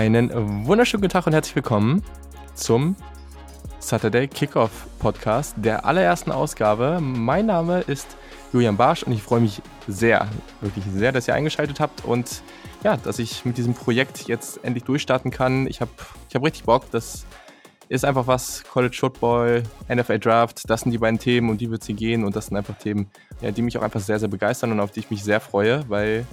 Einen wunderschönen guten Tag und herzlich willkommen zum Saturday Kickoff Podcast der allerersten Ausgabe. Mein Name ist Julian Barsch und ich freue mich sehr, wirklich sehr, dass ihr eingeschaltet habt und ja, dass ich mit diesem Projekt jetzt endlich durchstarten kann. Ich habe ich hab richtig Bock. Das ist einfach was. College Football, NFL Draft, das sind die beiden Themen und die wird sie gehen und das sind einfach Themen, ja, die mich auch einfach sehr, sehr begeistern und auf die ich mich sehr freue, weil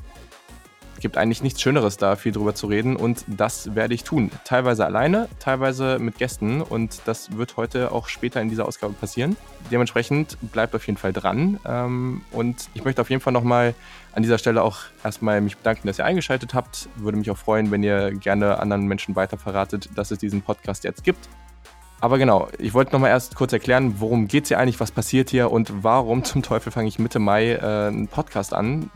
gibt eigentlich nichts Schöneres, da viel drüber zu reden und das werde ich tun. Teilweise alleine, teilweise mit Gästen und das wird heute auch später in dieser Ausgabe passieren. Dementsprechend bleibt auf jeden Fall dran ähm, und ich möchte auf jeden Fall nochmal an dieser Stelle auch erstmal mich bedanken, dass ihr eingeschaltet habt. Würde mich auch freuen, wenn ihr gerne anderen Menschen weiter verratet, dass es diesen Podcast jetzt gibt. Aber genau, ich wollte nochmal erst kurz erklären, worum geht es hier eigentlich, was passiert hier und warum zum Teufel fange ich Mitte Mai äh, einen Podcast an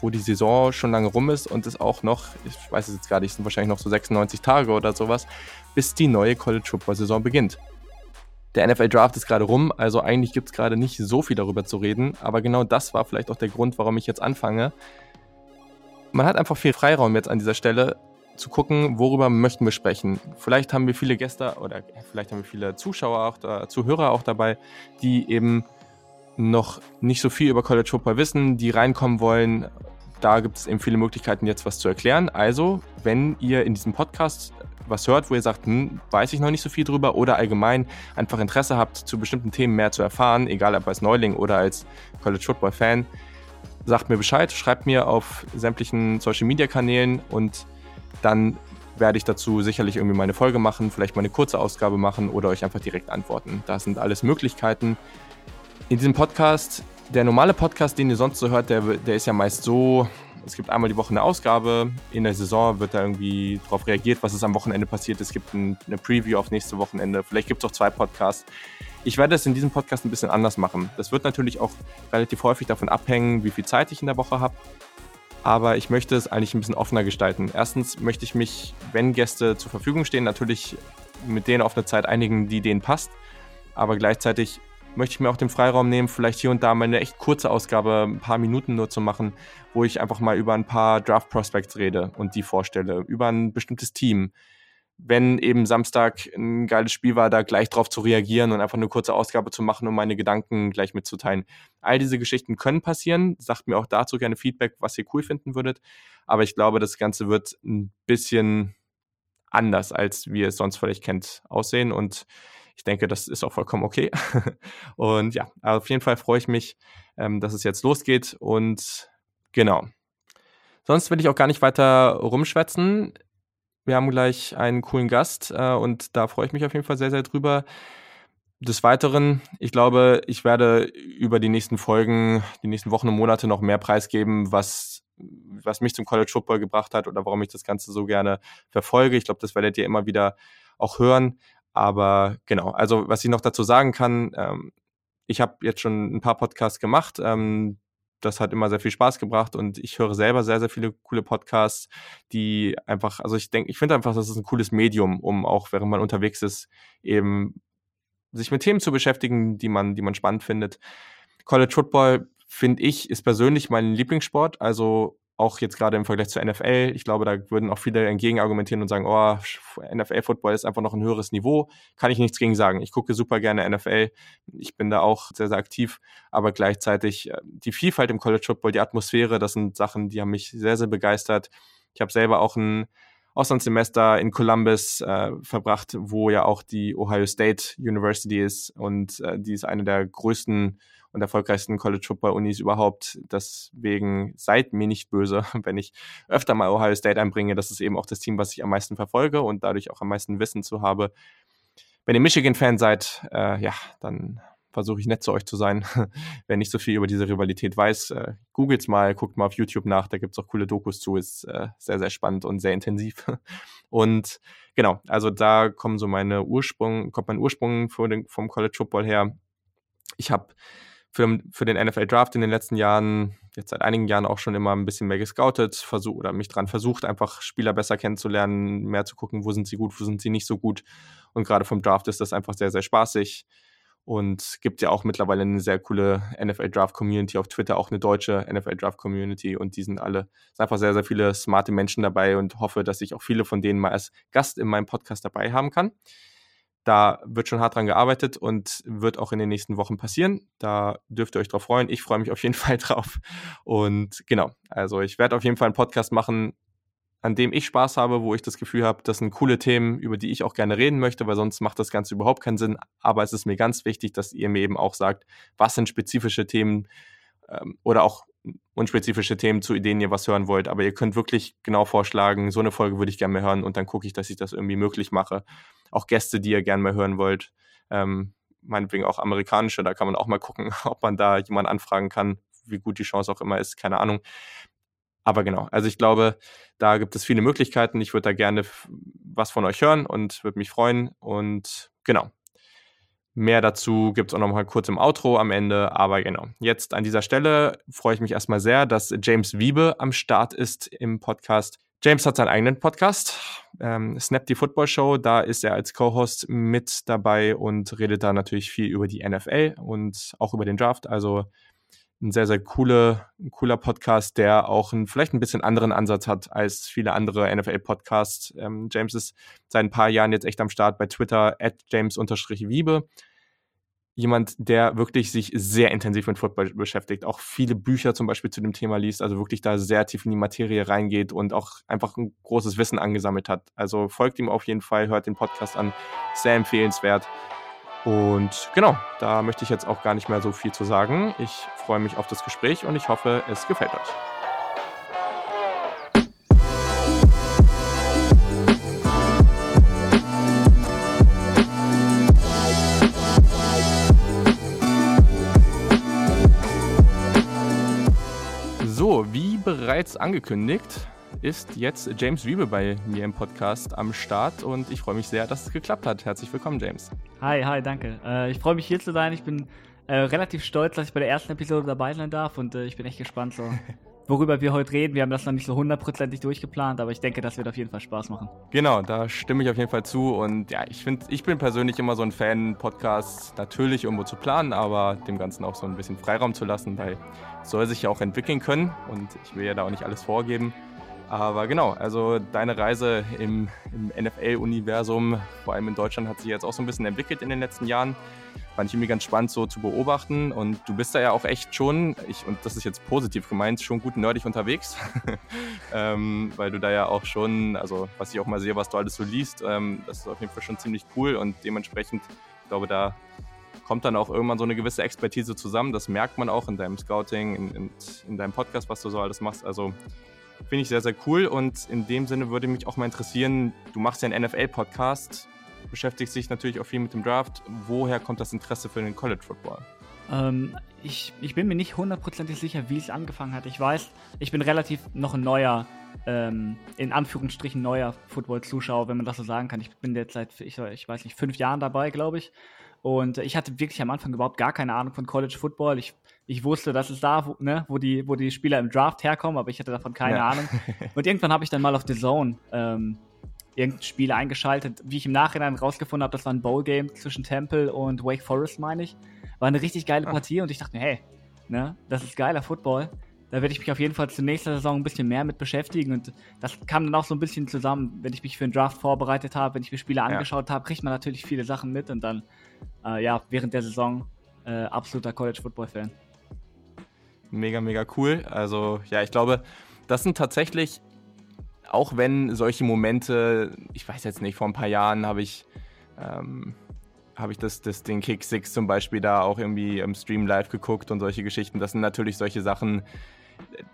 wo die Saison schon lange rum ist und es auch noch, ich weiß es jetzt gar nicht, sind wahrscheinlich noch so 96 Tage oder sowas, bis die neue College Football Saison beginnt. Der NFL Draft ist gerade rum, also eigentlich gibt es gerade nicht so viel darüber zu reden, aber genau das war vielleicht auch der Grund, warum ich jetzt anfange. Man hat einfach viel Freiraum jetzt an dieser Stelle zu gucken, worüber möchten wir sprechen. Vielleicht haben wir viele Gäste oder vielleicht haben wir viele Zuschauer auch da, Zuhörer auch dabei, die eben noch nicht so viel über College Football wissen, die reinkommen wollen, da gibt es eben viele Möglichkeiten, jetzt was zu erklären. Also, wenn ihr in diesem Podcast was hört, wo ihr sagt, hm, weiß ich noch nicht so viel drüber oder allgemein einfach Interesse habt, zu bestimmten Themen mehr zu erfahren, egal ob als Neuling oder als College Football Fan, sagt mir Bescheid, schreibt mir auf sämtlichen Social Media Kanälen und dann werde ich dazu sicherlich irgendwie meine Folge machen, vielleicht mal eine kurze Ausgabe machen oder euch einfach direkt antworten. Das sind alles Möglichkeiten. In diesem Podcast, der normale Podcast, den ihr sonst so hört, der, der ist ja meist so, es gibt einmal die Woche eine Ausgabe, in der Saison wird da irgendwie darauf reagiert, was ist am Wochenende passiert. Es gibt ein, eine Preview auf nächste Wochenende, vielleicht gibt es auch zwei Podcasts. Ich werde es in diesem Podcast ein bisschen anders machen. Das wird natürlich auch relativ häufig davon abhängen, wie viel Zeit ich in der Woche habe. Aber ich möchte es eigentlich ein bisschen offener gestalten. Erstens möchte ich mich, wenn Gäste zur Verfügung stehen, natürlich mit denen auf eine Zeit einigen, die denen passt. Aber gleichzeitig möchte ich mir auch den Freiraum nehmen, vielleicht hier und da mal eine echt kurze Ausgabe, ein paar Minuten nur zu machen, wo ich einfach mal über ein paar Draft Prospects rede und die vorstelle, über ein bestimmtes Team. Wenn eben Samstag ein geiles Spiel war, da gleich drauf zu reagieren und einfach eine kurze Ausgabe zu machen, um meine Gedanken gleich mitzuteilen. All diese Geschichten können passieren. Sagt mir auch dazu gerne Feedback, was ihr cool finden würdet. Aber ich glaube, das Ganze wird ein bisschen anders, als wie ihr es sonst vielleicht kennt, aussehen. Und ich denke, das ist auch vollkommen okay. und ja, auf jeden Fall freue ich mich, ähm, dass es jetzt losgeht. Und genau. Sonst will ich auch gar nicht weiter rumschwätzen. Wir haben gleich einen coolen Gast äh, und da freue ich mich auf jeden Fall sehr, sehr drüber. Des Weiteren, ich glaube, ich werde über die nächsten Folgen, die nächsten Wochen und Monate noch mehr preisgeben, was, was mich zum College Football gebracht hat oder warum ich das Ganze so gerne verfolge. Ich glaube, das werdet ihr immer wieder auch hören. Aber genau, also was ich noch dazu sagen kann, ähm, ich habe jetzt schon ein paar Podcasts gemacht. Ähm, das hat immer sehr viel Spaß gebracht und ich höre selber sehr, sehr viele coole Podcasts, die einfach, also ich denke, ich finde einfach, das ist ein cooles Medium, um auch während man unterwegs ist, eben sich mit Themen zu beschäftigen, die man, die man spannend findet. College Football, finde ich, ist persönlich mein Lieblingssport. Also auch jetzt gerade im Vergleich zur NFL. Ich glaube, da würden auch viele entgegen argumentieren und sagen, oh, NFL-Football ist einfach noch ein höheres Niveau. Kann ich nichts gegen sagen. Ich gucke super gerne NFL. Ich bin da auch sehr, sehr aktiv. Aber gleichzeitig äh, die Vielfalt im College Football, die Atmosphäre, das sind Sachen, die haben mich sehr, sehr begeistert. Ich habe selber auch ein Auslandssemester in Columbus äh, verbracht, wo ja auch die Ohio State University ist. Und äh, die ist eine der größten und erfolgreichsten College Football Unis überhaupt. Deswegen seid mir nicht böse, wenn ich öfter mal Ohio State einbringe. Das ist eben auch das Team, was ich am meisten verfolge und dadurch auch am meisten Wissen zu habe. Wenn ihr Michigan-Fan seid, äh, ja, dann versuche ich nett zu euch zu sein. Wer nicht so viel über diese Rivalität weiß, äh, googelt's mal, guckt mal auf YouTube nach, da gibt es auch coole Dokus zu, ist äh, sehr, sehr spannend und sehr intensiv. Und genau, also da kommen so meine Ursprung, kommt mein Ursprung den, vom College Football her. Ich habe für, für den NFL Draft in den letzten Jahren, jetzt seit einigen Jahren auch schon immer ein bisschen mehr gescoutet, versuch, oder mich dran versucht, einfach Spieler besser kennenzulernen, mehr zu gucken, wo sind sie gut, wo sind sie nicht so gut. Und gerade vom Draft ist das einfach sehr, sehr spaßig. Und gibt ja auch mittlerweile eine sehr coole NFL Draft Community auf Twitter, auch eine deutsche NFL Draft Community. Und die sind alle, sind einfach sehr, sehr viele smarte Menschen dabei und hoffe, dass ich auch viele von denen mal als Gast in meinem Podcast dabei haben kann. Da wird schon hart dran gearbeitet und wird auch in den nächsten Wochen passieren. Da dürft ihr euch drauf freuen. Ich freue mich auf jeden Fall drauf. Und genau, also ich werde auf jeden Fall einen Podcast machen, an dem ich Spaß habe, wo ich das Gefühl habe, das sind coole Themen, über die ich auch gerne reden möchte, weil sonst macht das Ganze überhaupt keinen Sinn. Aber es ist mir ganz wichtig, dass ihr mir eben auch sagt, was sind spezifische Themen ähm, oder auch unspezifische Themen, zu denen ihr was hören wollt. Aber ihr könnt wirklich genau vorschlagen, so eine Folge würde ich gerne mehr hören und dann gucke ich, dass ich das irgendwie möglich mache. Auch Gäste, die ihr gerne mehr hören wollt. Ähm, meinetwegen auch amerikanische, da kann man auch mal gucken, ob man da jemanden anfragen kann, wie gut die Chance auch immer ist, keine Ahnung. Aber genau, also ich glaube, da gibt es viele Möglichkeiten. Ich würde da gerne was von euch hören und würde mich freuen. Und genau, Mehr dazu gibt es auch noch mal kurz im Outro am Ende. Aber genau, jetzt an dieser Stelle freue ich mich erstmal sehr, dass James Wiebe am Start ist im Podcast. James hat seinen eigenen Podcast, ähm, Snap die Football Show. Da ist er als Co-Host mit dabei und redet da natürlich viel über die NFL und auch über den Draft. Also ein sehr, sehr coole, cooler Podcast, der auch einen, vielleicht ein bisschen anderen Ansatz hat als viele andere NFL-Podcasts. Ähm, James ist seit ein paar Jahren jetzt echt am Start bei Twitter, at James-Wiebe. Jemand, der wirklich sich sehr intensiv mit Football beschäftigt, auch viele Bücher zum Beispiel zu dem Thema liest, also wirklich da sehr tief in die Materie reingeht und auch einfach ein großes Wissen angesammelt hat. Also folgt ihm auf jeden Fall, hört den Podcast an, sehr empfehlenswert. Und genau, da möchte ich jetzt auch gar nicht mehr so viel zu sagen. Ich freue mich auf das Gespräch und ich hoffe, es gefällt euch. So, wie bereits angekündigt, ist jetzt James Wiebe bei mir im Podcast am Start und ich freue mich sehr, dass es geklappt hat. Herzlich willkommen, James. Hi, hi, danke. Äh, ich freue mich hier zu sein. Ich bin äh, relativ stolz, dass ich bei der ersten Episode dabei sein darf und äh, ich bin echt gespannt, so, worüber wir heute reden. Wir haben das noch nicht so hundertprozentig durchgeplant, aber ich denke, das wird auf jeden Fall Spaß machen. Genau, da stimme ich auf jeden Fall zu und ja, ich finde, ich bin persönlich immer so ein Fan, Podcasts natürlich irgendwo zu planen, aber dem Ganzen auch so ein bisschen Freiraum zu lassen, weil es soll sich ja auch entwickeln können und ich will ja da auch nicht alles vorgeben. Aber genau, also deine Reise im, im NFL-Universum, vor allem in Deutschland, hat sich jetzt auch so ein bisschen entwickelt in den letzten Jahren. Fand ich irgendwie ganz spannend so zu beobachten. Und du bist da ja auch echt schon, ich, und das ist jetzt positiv gemeint, schon gut nerdig unterwegs. ähm, weil du da ja auch schon, also was ich auch mal sehe, was du alles so liest, ähm, das ist auf jeden Fall schon ziemlich cool. Und dementsprechend, ich glaube, da kommt dann auch irgendwann so eine gewisse Expertise zusammen. Das merkt man auch in deinem Scouting, in, in, in deinem Podcast, was du so alles machst. Also Finde ich sehr, sehr cool. Und in dem Sinne würde mich auch mal interessieren, du machst ja einen NFL-Podcast, beschäftigst dich natürlich auch viel mit dem Draft. Woher kommt das Interesse für den College Football? Ähm, ich, ich bin mir nicht hundertprozentig sicher, wie es angefangen hat. Ich weiß, ich bin relativ noch ein neuer, ähm, in Anführungsstrichen neuer Football-Zuschauer, wenn man das so sagen kann. Ich bin jetzt seit, ich, ich weiß nicht, fünf Jahren dabei, glaube ich. Und ich hatte wirklich am Anfang überhaupt gar keine Ahnung von College Football. Ich, ich wusste, dass es da, wo, ne, wo, die, wo die Spieler im Draft herkommen, aber ich hatte davon keine ja. Ahnung. Und irgendwann habe ich dann mal auf The Zone ähm, irgendein Spiel eingeschaltet. Wie ich im Nachhinein rausgefunden habe, das war ein Bowl-Game zwischen Temple und Wake Forest, meine ich. War eine richtig geile ah. Partie und ich dachte mir, hey, ne, das ist geiler Football. Da werde ich mich auf jeden Fall zur nächsten Saison ein bisschen mehr mit beschäftigen. Und das kam dann auch so ein bisschen zusammen, wenn ich mich für den Draft vorbereitet habe, wenn ich mir Spiele ja. angeschaut habe, kriegt man natürlich viele Sachen mit und dann äh, ja, während der Saison äh, absoluter College Football Fan. Mega, mega cool. Also ja, ich glaube, das sind tatsächlich, auch wenn solche Momente, ich weiß jetzt nicht, vor ein paar Jahren habe ich, ähm, habe ich das, das, den Kick 6 zum Beispiel da auch irgendwie im Stream live geguckt und solche Geschichten. Das sind natürlich solche Sachen,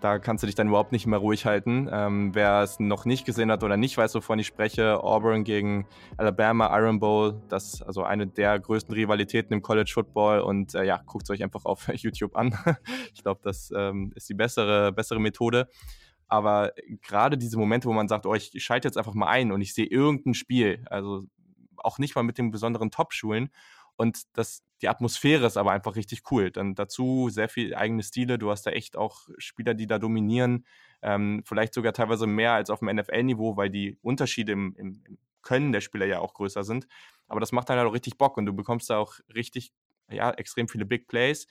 da kannst du dich dann überhaupt nicht mehr ruhig halten. Ähm, wer es noch nicht gesehen hat oder nicht weiß, wovon ich spreche, Auburn gegen Alabama Iron Bowl, das ist also eine der größten Rivalitäten im College Football und äh, ja, guckt es euch einfach auf YouTube an. ich glaube, das ähm, ist die bessere, bessere Methode. Aber gerade diese Momente, wo man sagt, oh, ich schalte jetzt einfach mal ein und ich sehe irgendein Spiel, also auch nicht mal mit den besonderen Top-Schulen und das, die Atmosphäre ist aber einfach richtig cool. Dann dazu sehr viel eigene Stile. Du hast da echt auch Spieler, die da dominieren. Ähm, vielleicht sogar teilweise mehr als auf dem NFL-Niveau, weil die Unterschiede im, im, Können der Spieler ja auch größer sind. Aber das macht dann halt auch richtig Bock und du bekommst da auch richtig, ja, extrem viele Big Plays.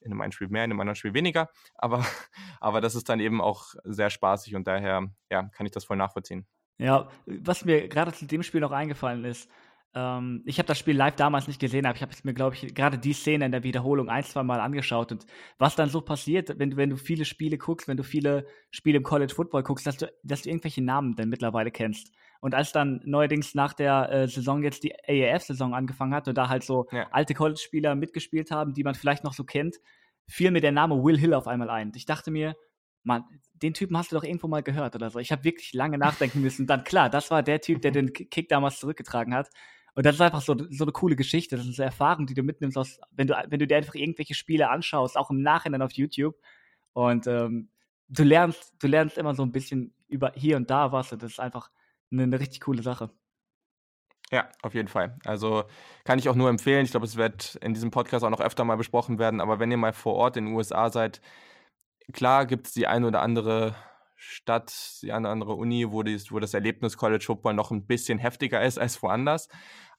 In einem einen Spiel mehr, in einem anderen Spiel weniger. Aber, aber das ist dann eben auch sehr spaßig und daher ja, kann ich das voll nachvollziehen. Ja, was mir gerade zu dem Spiel noch eingefallen ist, ähm, ich habe das Spiel live damals nicht gesehen, aber ich habe mir, glaube ich, gerade die Szene in der Wiederholung ein, zwei Mal angeschaut. Und was dann so passiert, wenn, wenn du viele Spiele guckst, wenn du viele Spiele im College Football guckst, dass du, dass du irgendwelche Namen dann mittlerweile kennst. Und als dann neuerdings nach der äh, Saison jetzt die AAF-Saison angefangen hat und da halt so ja. alte College-Spieler mitgespielt haben, die man vielleicht noch so kennt, fiel mir der Name Will Hill auf einmal ein. Ich dachte mir, Mann, den Typen hast du doch irgendwo mal gehört oder so. Ich habe wirklich lange nachdenken müssen. Und dann, klar, das war der Typ, der den Kick damals zurückgetragen hat. Und das ist einfach so, so eine coole Geschichte. Das ist eine Erfahrung, die du mitnimmst, aus, wenn, du, wenn du dir einfach irgendwelche Spiele anschaust, auch im Nachhinein auf YouTube. Und ähm, du lernst, du lernst immer so ein bisschen über hier und da was. Und das ist einfach eine, eine richtig coole Sache. Ja, auf jeden Fall. Also kann ich auch nur empfehlen. Ich glaube, es wird in diesem Podcast auch noch öfter mal besprochen werden. Aber wenn ihr mal vor Ort in den USA seid, klar gibt es die eine oder andere Stadt, die eine oder andere Uni, wo, die, wo das Erlebnis College Football noch ein bisschen heftiger ist als woanders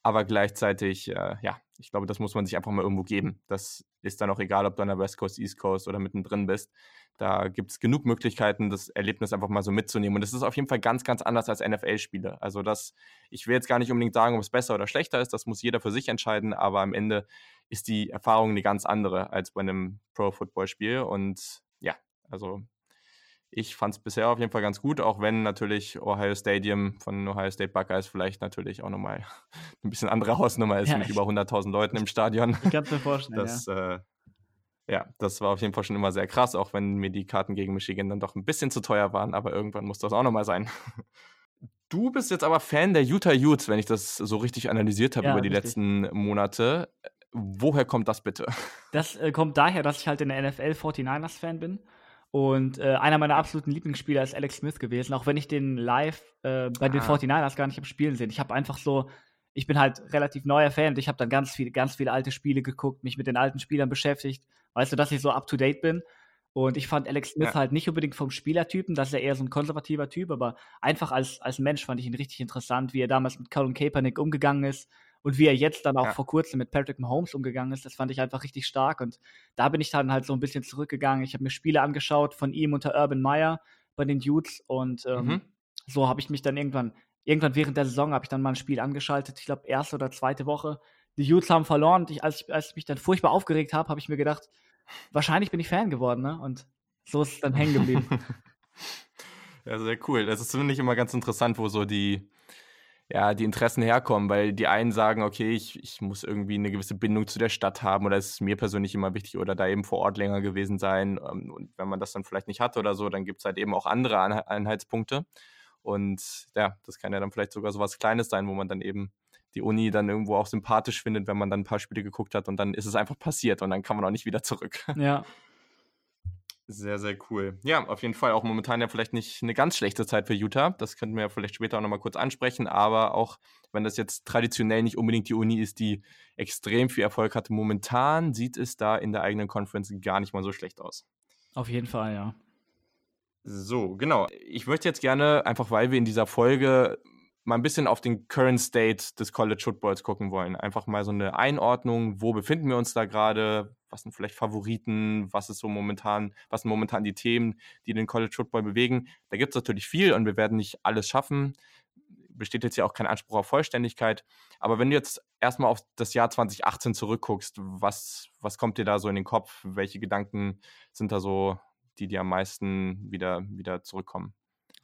aber gleichzeitig, äh, ja, ich glaube, das muss man sich einfach mal irgendwo geben. Das ist dann auch egal, ob du an der West Coast, East Coast oder mittendrin bist. Da gibt es genug Möglichkeiten, das Erlebnis einfach mal so mitzunehmen. Und das ist auf jeden Fall ganz, ganz anders als NFL-Spiele. Also das, ich will jetzt gar nicht unbedingt sagen, ob es besser oder schlechter ist, das muss jeder für sich entscheiden, aber am Ende ist die Erfahrung eine ganz andere als bei einem Pro-Football-Spiel. Und ja, also ich fand es bisher auf jeden Fall ganz gut, auch wenn natürlich Ohio Stadium von Ohio State Buckeyes vielleicht natürlich auch nochmal ein bisschen andere Hausnummer ist ja, mit über 100.000 Leuten im Stadion. Ich kann es mir vorstellen. Das, ja. Äh, ja, das war auf jeden Fall schon immer sehr krass, auch wenn mir die Karten gegen Michigan dann doch ein bisschen zu teuer waren, aber irgendwann muss das auch nochmal sein. Du bist jetzt aber Fan der Utah Utes, wenn ich das so richtig analysiert habe ja, über die richtig. letzten Monate. Woher kommt das bitte? Das äh, kommt daher, dass ich halt in der NFL 49ers-Fan bin und äh, einer meiner absoluten Lieblingsspieler ist Alex Smith gewesen, auch wenn ich den live äh, bei ah. den 49ers gar nicht habe spielen sehen. Ich habe einfach so, ich bin halt relativ neuer Fan und ich habe dann ganz viele, ganz viele alte Spiele geguckt, mich mit den alten Spielern beschäftigt. Weißt du, dass ich so up to date bin. Und ich fand Alex Smith ja. halt nicht unbedingt vom Spielertypen, das ist ja eher so ein konservativer Typ, aber einfach als, als Mensch fand ich ihn richtig interessant, wie er damals mit Colin Kaepernick umgegangen ist und wie er jetzt dann auch ja. vor kurzem mit Patrick Mahomes umgegangen ist, das fand ich einfach richtig stark. Und da bin ich dann halt so ein bisschen zurückgegangen. Ich habe mir Spiele angeschaut von ihm unter Urban Meyer bei den Dudes und ähm, mhm. so habe ich mich dann irgendwann, irgendwann während der Saison habe ich dann mal ein Spiel angeschaltet. Ich glaube, erste oder zweite Woche. Die Dudes haben verloren. Und ich, als, ich, als ich mich dann furchtbar aufgeregt habe, habe ich mir gedacht, wahrscheinlich bin ich Fan geworden, ne? Und so ist es dann hängen geblieben. ja, sehr cool. Das ist zumindest immer ganz interessant, wo so die, ja, die Interessen herkommen, weil die einen sagen, okay, ich, ich muss irgendwie eine gewisse Bindung zu der Stadt haben oder es ist mir persönlich immer wichtig oder da eben vor Ort länger gewesen sein. Ähm, und wenn man das dann vielleicht nicht hat oder so, dann gibt es halt eben auch andere Einheitspunkte. Und ja, das kann ja dann vielleicht sogar so was Kleines sein, wo man dann eben die Uni dann irgendwo auch sympathisch findet, wenn man dann ein paar Spiele geguckt hat und dann ist es einfach passiert und dann kann man auch nicht wieder zurück. Ja, sehr, sehr cool. Ja, auf jeden Fall auch momentan ja vielleicht nicht eine ganz schlechte Zeit für Utah. Das könnten wir ja vielleicht später auch nochmal kurz ansprechen. Aber auch wenn das jetzt traditionell nicht unbedingt die Uni ist, die extrem viel Erfolg hatte, momentan sieht es da in der eigenen Conference gar nicht mal so schlecht aus. Auf jeden Fall, ja. So, genau. Ich möchte jetzt gerne, einfach weil wir in dieser Folge mal ein bisschen auf den Current State des College Footballs gucken wollen. Einfach mal so eine Einordnung, wo befinden wir uns da gerade, was sind vielleicht Favoriten, was ist so momentan, was sind momentan die Themen, die den College Football bewegen. Da gibt es natürlich viel und wir werden nicht alles schaffen. Besteht jetzt ja auch kein Anspruch auf Vollständigkeit. Aber wenn du jetzt erstmal auf das Jahr 2018 zurückguckst, was, was kommt dir da so in den Kopf? Welche Gedanken sind da so, die dir am meisten wieder, wieder zurückkommen?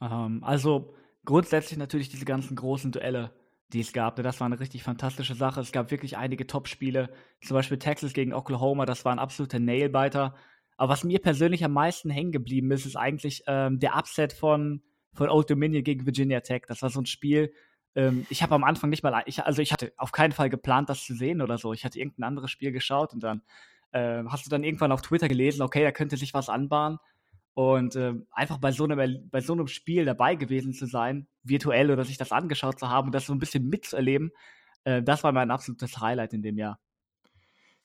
Ähm, also grundsätzlich natürlich diese ganzen großen Duelle, die es gab. Das war eine richtig fantastische Sache. Es gab wirklich einige Top-Spiele, zum Beispiel Texas gegen Oklahoma, das war ein absoluter Nailbiter. Aber was mir persönlich am meisten hängen geblieben ist, ist eigentlich ähm, der Upset von, von Old Dominion gegen Virginia Tech. Das war so ein Spiel, ähm, ich habe am Anfang nicht mal, ich, also ich hatte auf keinen Fall geplant, das zu sehen oder so. Ich hatte irgendein anderes Spiel geschaut und dann äh, hast du dann irgendwann auf Twitter gelesen, okay, da könnte sich was anbahnen. Und äh, einfach bei so, einem, bei so einem Spiel dabei gewesen zu sein, virtuell oder sich das angeschaut zu haben und das so ein bisschen mitzuerleben, äh, das war mein absolutes Highlight in dem Jahr.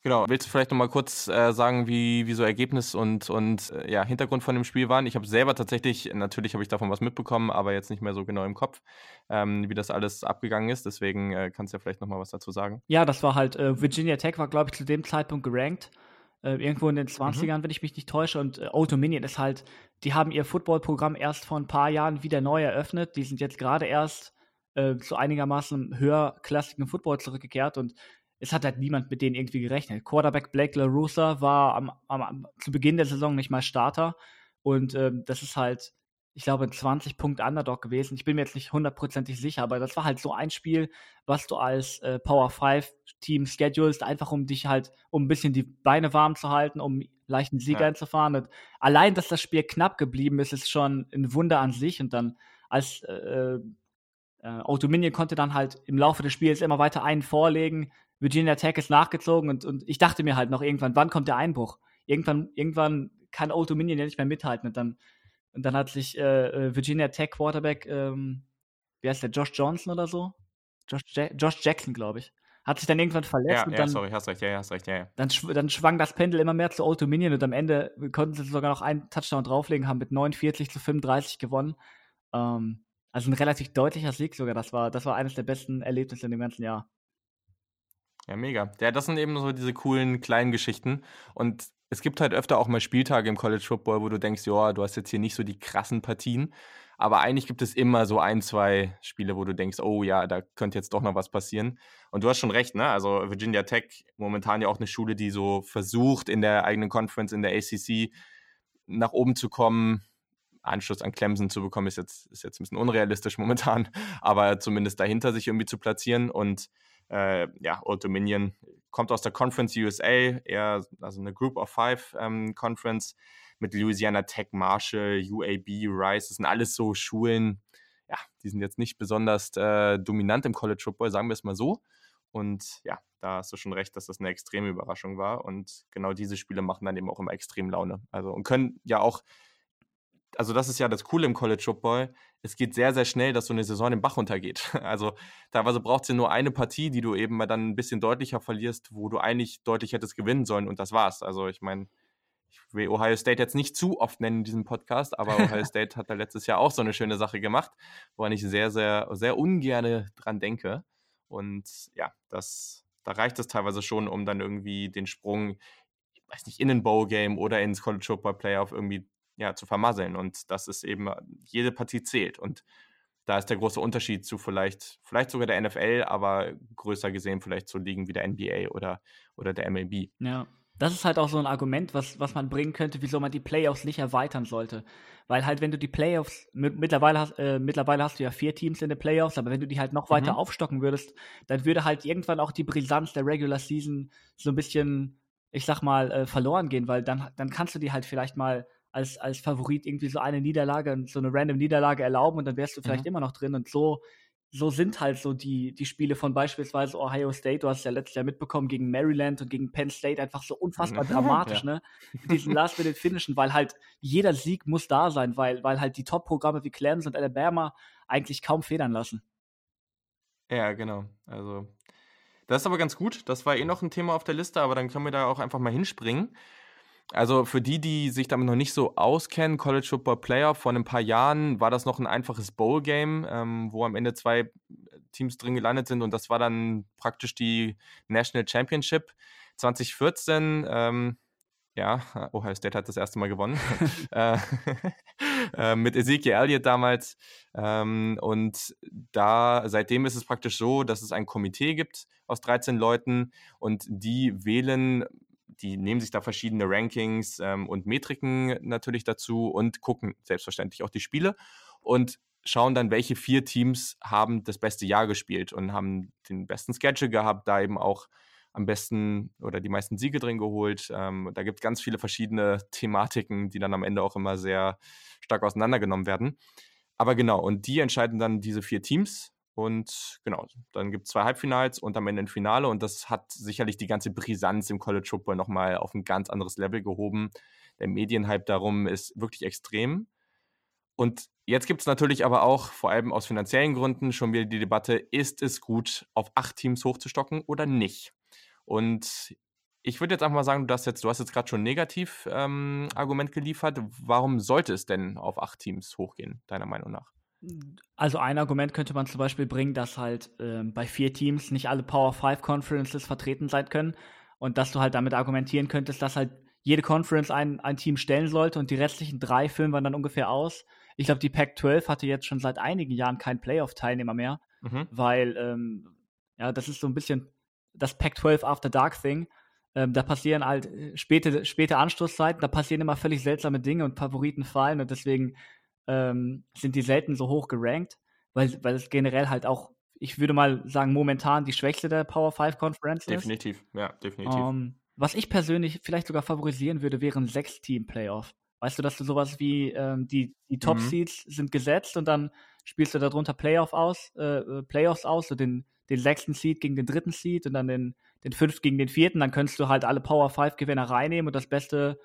Genau. Willst du vielleicht nochmal kurz äh, sagen, wie, wie so Ergebnis und, und äh, ja, Hintergrund von dem Spiel waren? Ich habe selber tatsächlich, natürlich habe ich davon was mitbekommen, aber jetzt nicht mehr so genau im Kopf, ähm, wie das alles abgegangen ist. Deswegen äh, kannst du ja vielleicht nochmal was dazu sagen. Ja, das war halt, äh, Virginia Tech war, glaube ich, zu dem Zeitpunkt gerankt. Äh, irgendwo in den 20ern, mhm. wenn ich mich nicht täusche. Und äh, Auto Minion ist halt, die haben ihr Football-Programm erst vor ein paar Jahren wieder neu eröffnet. Die sind jetzt gerade erst zu einigermaßen höherklassigen Football zurückgekehrt und es hat halt niemand mit denen irgendwie gerechnet. Quarterback Blake LaRussa war am, am, zu Beginn der Saison nicht mal Starter. Und ähm, das ist halt, ich glaube, ein 20-Punkt-Underdog gewesen. Ich bin mir jetzt nicht hundertprozentig sicher, aber das war halt so ein Spiel, was du als äh, Power 5-Team schedulst, einfach um dich halt, um ein bisschen die Beine warm zu halten, um leichten Sieg ja. einzufahren. Und allein, dass das Spiel knapp geblieben ist, ist schon ein Wunder an sich. Und dann als äh, äh, Autominion konnte dann halt im Laufe des Spiels immer weiter einen vorlegen, Virginia Tech ist nachgezogen und, und ich dachte mir halt noch irgendwann, wann kommt der Einbruch? Irgendwann, irgendwann kann Old Dominion ja nicht mehr mithalten. Und dann, und dann hat sich äh, äh, Virginia Tech Quarterback, ähm, wie heißt der, Josh Johnson oder so? Josh, ja Josh Jackson, glaube ich. Hat sich dann irgendwann verletzt. Ja, und ja, dann, sorry, hast recht, ja, hast recht, ja, ja. Dann, schw dann schwang das Pendel immer mehr zu Old Dominion und am Ende konnten sie sogar noch einen Touchdown drauflegen, haben mit 49 zu 35 gewonnen. Ähm, also ein relativ deutlicher Sieg sogar. Das war, das war eines der besten Erlebnisse in dem ganzen Jahr. Ja, mega. Ja, das sind eben so diese coolen kleinen Geschichten. Und es gibt halt öfter auch mal Spieltage im College Football, wo du denkst, ja, du hast jetzt hier nicht so die krassen Partien. Aber eigentlich gibt es immer so ein, zwei Spiele, wo du denkst, oh ja, da könnte jetzt doch noch was passieren. Und du hast schon recht, ne? Also Virginia Tech, momentan ja auch eine Schule, die so versucht, in der eigenen Conference, in der ACC nach oben zu kommen. Anschluss an Clemson zu bekommen, ist jetzt, ist jetzt ein bisschen unrealistisch momentan, aber zumindest dahinter sich irgendwie zu platzieren. Und äh, ja, Old Dominion kommt aus der Conference USA, eher also eine Group of Five ähm, Conference mit Louisiana Tech, Marshall, UAB, Rice. Das sind alles so Schulen, ja, die sind jetzt nicht besonders äh, dominant im College Football, sagen wir es mal so. Und ja, da hast du schon recht, dass das eine extreme Überraschung war. Und genau diese Spiele machen dann eben auch immer extrem Laune. Also und können ja auch also das ist ja das Coole im College Football, es geht sehr, sehr schnell, dass so eine Saison im Bach runtergeht. Also teilweise braucht es ja nur eine Partie, die du eben mal dann ein bisschen deutlicher verlierst, wo du eigentlich deutlich hättest gewinnen sollen und das war's. Also ich meine, ich will Ohio State jetzt nicht zu oft nennen in diesem Podcast, aber Ohio State hat da letztes Jahr auch so eine schöne Sache gemacht, woran ich sehr, sehr, sehr ungerne dran denke. Und ja, das, da reicht es teilweise schon, um dann irgendwie den Sprung, ich weiß nicht, in ein Bowl-Game oder ins College Football Playoff irgendwie ja, zu vermasseln. Und das ist eben, jede Partie zählt. Und da ist der große Unterschied zu vielleicht, vielleicht sogar der NFL, aber größer gesehen vielleicht zu Ligen wie der NBA oder, oder der MLB. Ja. Das ist halt auch so ein Argument, was, was man bringen könnte, wieso man die Playoffs nicht erweitern sollte. Weil halt, wenn du die Playoffs, mittlerweile hast, äh, mittlerweile hast du ja vier Teams in den Playoffs, aber wenn du die halt noch weiter mhm. aufstocken würdest, dann würde halt irgendwann auch die Brisanz der Regular Season so ein bisschen, ich sag mal, äh, verloren gehen, weil dann, dann kannst du die halt vielleicht mal als, als Favorit irgendwie so eine Niederlage, so eine random Niederlage erlauben und dann wärst du vielleicht mhm. immer noch drin. Und so, so sind halt so die, die Spiele von beispielsweise Ohio State, du hast ja letztes Jahr mitbekommen, gegen Maryland und gegen Penn State einfach so unfassbar dramatisch, ja. ne? Diesen Last-Minute-Finishen, weil halt jeder Sieg muss da sein, weil, weil halt die Top-Programme wie Clemson und Alabama eigentlich kaum federn lassen. Ja, genau. Also, das ist aber ganz gut. Das war eh noch ein Thema auf der Liste, aber dann können wir da auch einfach mal hinspringen. Also für die, die sich damit noch nicht so auskennen, College Football Player, vor ein paar Jahren war das noch ein einfaches Bowl-Game, ähm, wo am Ende zwei Teams drin gelandet sind und das war dann praktisch die National Championship 2014. Ähm, ja, Ohio State hat das erste Mal gewonnen. äh, äh, mit Ezekiel Elliott damals. Ähm, und da, seitdem ist es praktisch so, dass es ein Komitee gibt aus 13 Leuten und die wählen die nehmen sich da verschiedene Rankings ähm, und Metriken natürlich dazu und gucken selbstverständlich auch die Spiele und schauen dann, welche vier Teams haben das beste Jahr gespielt und haben den besten Schedule gehabt, da eben auch am besten oder die meisten Siege drin geholt. Ähm, da gibt es ganz viele verschiedene Thematiken, die dann am Ende auch immer sehr stark auseinandergenommen werden. Aber genau, und die entscheiden dann diese vier Teams und genau, dann gibt es zwei Halbfinals und am Ende ein Finale. Und das hat sicherlich die ganze Brisanz im College Football nochmal auf ein ganz anderes Level gehoben. Der Medienhype darum ist wirklich extrem. Und jetzt gibt es natürlich aber auch, vor allem aus finanziellen Gründen, schon wieder die Debatte, ist es gut, auf acht Teams hochzustocken oder nicht? Und ich würde jetzt einfach mal sagen, du hast jetzt, jetzt gerade schon ein Negativ-Argument ähm, geliefert. Warum sollte es denn auf acht Teams hochgehen, deiner Meinung nach? Also ein Argument könnte man zum Beispiel bringen, dass halt äh, bei vier Teams nicht alle Power 5 Conferences vertreten sein können und dass du halt damit argumentieren könntest, dass halt jede Conference ein, ein Team stellen sollte und die restlichen drei filmen wir dann ungefähr aus. Ich glaube, die Pac-12 hatte jetzt schon seit einigen Jahren keinen Playoff-Teilnehmer mehr, mhm. weil ähm, ja, das ist so ein bisschen das Pac-12 After Dark Thing. Ähm, da passieren halt äh, späte, späte Anstoßzeiten, da passieren immer völlig seltsame Dinge und Favoriten fallen und deswegen ähm, sind die selten so hoch gerankt, weil, weil es generell halt auch, ich würde mal sagen, momentan die schwächste der Power 5 Conference ist. Definitiv, ja, definitiv. Um, ähm, was ich persönlich vielleicht sogar favorisieren würde, wären sechs Team-Playoff. Weißt du, dass du sowas wie ähm, die, die Top-Seeds mhm. sind gesetzt und dann spielst du darunter Playoff aus, äh, äh, Playoffs aus, so den, den sechsten Seed gegen den dritten Seed und dann den, den fünften gegen den vierten, dann könntest du halt alle Power 5 Gewinner reinnehmen und das beste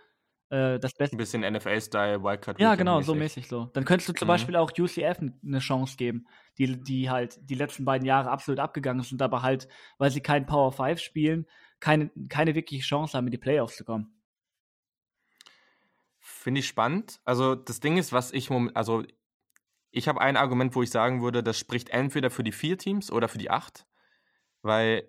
äh, das Beste. Ein bisschen NFL-Style, Wildcard. Ja, genau, mäßig. so mäßig so. Dann könntest du zum mhm. Beispiel auch UCF eine Chance geben, die, die halt die letzten beiden Jahre absolut abgegangen sind, aber halt, weil sie keinen Power 5 spielen, keine, keine wirkliche Chance haben, in die Playoffs zu kommen. Finde ich spannend. Also das Ding ist, was ich also ich habe ein Argument, wo ich sagen würde, das spricht entweder für die vier Teams oder für die acht, weil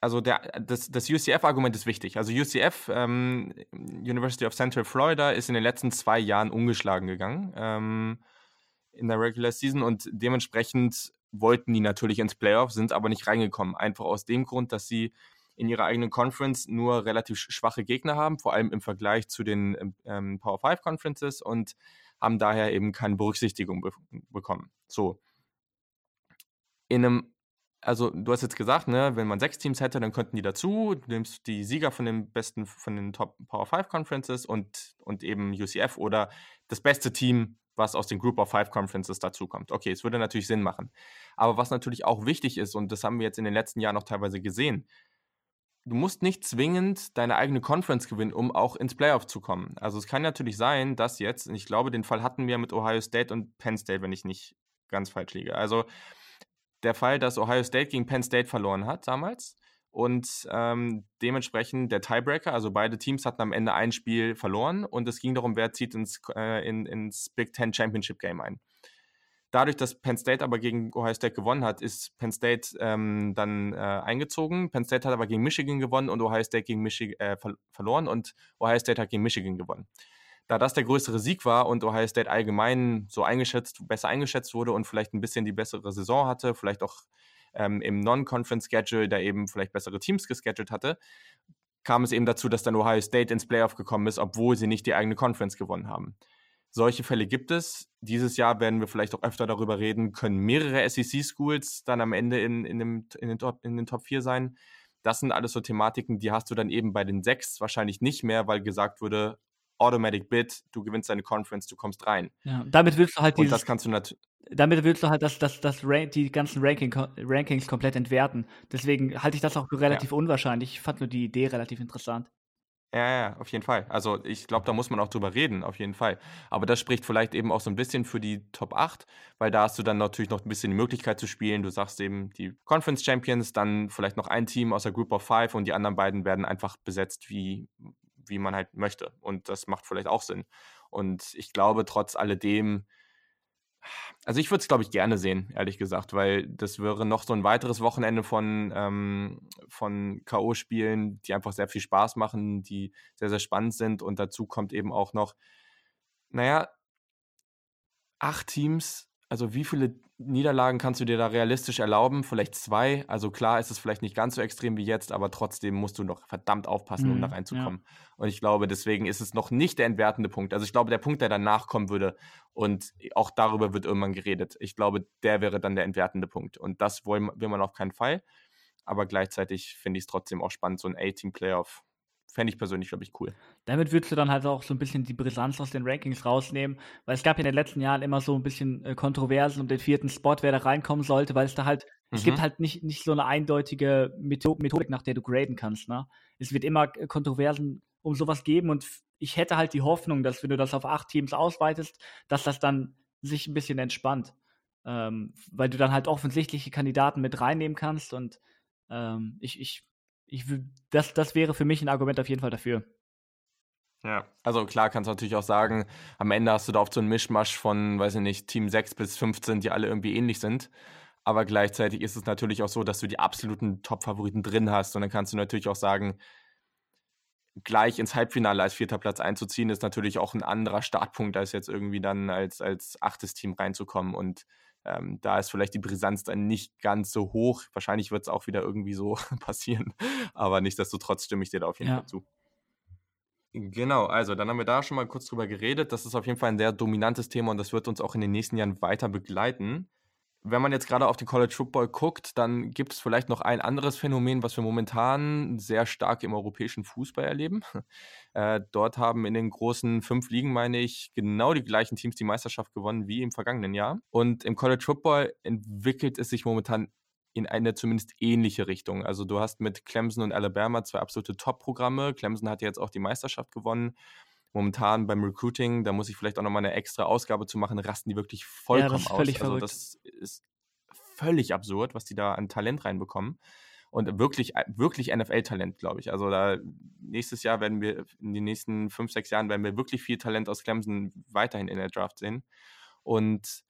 also der, das, das UCF-Argument ist wichtig. Also UCF, ähm, University of Central Florida, ist in den letzten zwei Jahren ungeschlagen gegangen ähm, in der Regular Season und dementsprechend wollten die natürlich ins Playoff, sind aber nicht reingekommen. Einfach aus dem Grund, dass sie in ihrer eigenen Conference nur relativ schwache Gegner haben, vor allem im Vergleich zu den ähm, Power 5 Conferences und haben daher eben keine Berücksichtigung be bekommen. So. In einem also du hast jetzt gesagt, ne, wenn man sechs Teams hätte, dann könnten die dazu. Du nimmst die Sieger von den besten, von den Top Power 5 Conferences und, und eben UCF oder das beste Team, was aus den Group of Five Conferences dazukommt. Okay, es würde natürlich Sinn machen. Aber was natürlich auch wichtig ist, und das haben wir jetzt in den letzten Jahren noch teilweise gesehen, du musst nicht zwingend deine eigene Conference gewinnen, um auch ins Playoff zu kommen. Also es kann natürlich sein, dass jetzt, und ich glaube, den Fall hatten wir mit Ohio State und Penn State, wenn ich nicht ganz falsch liege. Also der Fall, dass Ohio State gegen Penn State verloren hat damals und ähm, dementsprechend der Tiebreaker, also beide Teams hatten am Ende ein Spiel verloren und es ging darum, wer zieht ins, äh, in, ins Big Ten Championship Game ein. Dadurch, dass Penn State aber gegen Ohio State gewonnen hat, ist Penn State ähm, dann äh, eingezogen. Penn State hat aber gegen Michigan gewonnen und Ohio State gegen Michigan äh, ver verloren und Ohio State hat gegen Michigan gewonnen da das der größere Sieg war und Ohio State allgemein so eingeschätzt, besser eingeschätzt wurde und vielleicht ein bisschen die bessere Saison hatte, vielleicht auch ähm, im Non-Conference-Schedule, der eben vielleicht bessere Teams gescheduled hatte, kam es eben dazu, dass dann Ohio State ins Playoff gekommen ist, obwohl sie nicht die eigene Conference gewonnen haben. Solche Fälle gibt es. Dieses Jahr werden wir vielleicht auch öfter darüber reden, können mehrere SEC-Schools dann am Ende in, in, dem, in, den Top, in den Top 4 sein. Das sind alles so Thematiken, die hast du dann eben bei den sechs wahrscheinlich nicht mehr, weil gesagt wurde, Automatic Bid, du gewinnst deine Conference, du kommst rein. Ja, damit willst du halt dieses, das kannst du damit willst du halt das, das, das die ganzen Ranking, Rankings komplett entwerten. Deswegen halte ich das auch für relativ ja. unwahrscheinlich. Ich fand nur die Idee relativ interessant. Ja, ja, auf jeden Fall. Also ich glaube, da muss man auch drüber reden, auf jeden Fall. Aber das spricht vielleicht eben auch so ein bisschen für die Top 8, weil da hast du dann natürlich noch ein bisschen die Möglichkeit zu spielen. Du sagst eben die Conference Champions, dann vielleicht noch ein Team aus der Group of Five und die anderen beiden werden einfach besetzt, wie, wie man halt möchte. Und das macht vielleicht auch Sinn. Und ich glaube, trotz alledem, also ich würde es, glaube ich, gerne sehen, ehrlich gesagt, weil das wäre noch so ein weiteres Wochenende von, ähm, von K.O.-Spielen, die einfach sehr viel Spaß machen, die sehr, sehr spannend sind. Und dazu kommt eben auch noch, naja, acht Teams also wie viele Niederlagen kannst du dir da realistisch erlauben? Vielleicht zwei. Also klar ist es vielleicht nicht ganz so extrem wie jetzt, aber trotzdem musst du noch verdammt aufpassen, um mhm, da reinzukommen. Ja. Und ich glaube, deswegen ist es noch nicht der entwertende Punkt. Also ich glaube, der Punkt, der danach kommen würde, und auch darüber wird irgendwann geredet. Ich glaube, der wäre dann der entwertende Punkt. Und das will man auf keinen Fall. Aber gleichzeitig finde ich es trotzdem auch spannend, so ein A-Team-Playoff fände ich persönlich, glaube ich, cool. Damit würdest du dann halt auch so ein bisschen die Brisanz aus den Rankings rausnehmen, weil es gab ja in den letzten Jahren immer so ein bisschen äh, Kontroversen um den vierten Spot, wer da reinkommen sollte, weil es da halt, mhm. es gibt mhm. halt nicht, nicht so eine eindeutige Methodik, nach der du graden kannst. Ne? Es wird immer äh, Kontroversen um sowas geben und ich hätte halt die Hoffnung, dass wenn du das auf acht Teams ausweitest, dass das dann sich ein bisschen entspannt. Ähm, weil du dann halt offensichtliche Kandidaten mit reinnehmen kannst und ähm, ich, ich ich, das, das wäre für mich ein Argument auf jeden Fall dafür. Ja, also klar kannst du natürlich auch sagen, am Ende hast du da oft so einen Mischmasch von, weiß ich nicht, Team 6 bis 15, die alle irgendwie ähnlich sind. Aber gleichzeitig ist es natürlich auch so, dass du die absoluten Top-Favoriten drin hast. Und dann kannst du natürlich auch sagen, gleich ins Halbfinale als vierter Platz einzuziehen, ist natürlich auch ein anderer Startpunkt, als jetzt irgendwie dann als, als achtes Team reinzukommen. Und ähm, da ist vielleicht die Brisanz dann nicht ganz so hoch. Wahrscheinlich wird es auch wieder irgendwie so passieren. Aber nichtsdestotrotz stimme ich dir da auf jeden ja. Fall zu. Genau, also dann haben wir da schon mal kurz drüber geredet. Das ist auf jeden Fall ein sehr dominantes Thema und das wird uns auch in den nächsten Jahren weiter begleiten. Wenn man jetzt gerade auf den College Football guckt, dann gibt es vielleicht noch ein anderes Phänomen, was wir momentan sehr stark im europäischen Fußball erleben. Äh, dort haben in den großen fünf Ligen, meine ich, genau die gleichen Teams die Meisterschaft gewonnen wie im vergangenen Jahr. Und im College Football entwickelt es sich momentan in eine zumindest ähnliche Richtung. Also du hast mit Clemson und Alabama zwei absolute Top-Programme. Clemson hat jetzt auch die Meisterschaft gewonnen. Momentan beim Recruiting, da muss ich vielleicht auch nochmal eine extra Ausgabe zu machen, rasten die wirklich vollkommen ja, aus. Also das ist völlig absurd, was die da an Talent reinbekommen. Und wirklich, wirklich NFL-Talent, glaube ich. Also da nächstes Jahr werden wir, in den nächsten fünf, sechs Jahren werden wir wirklich viel Talent aus Clemson weiterhin in der Draft sehen. Und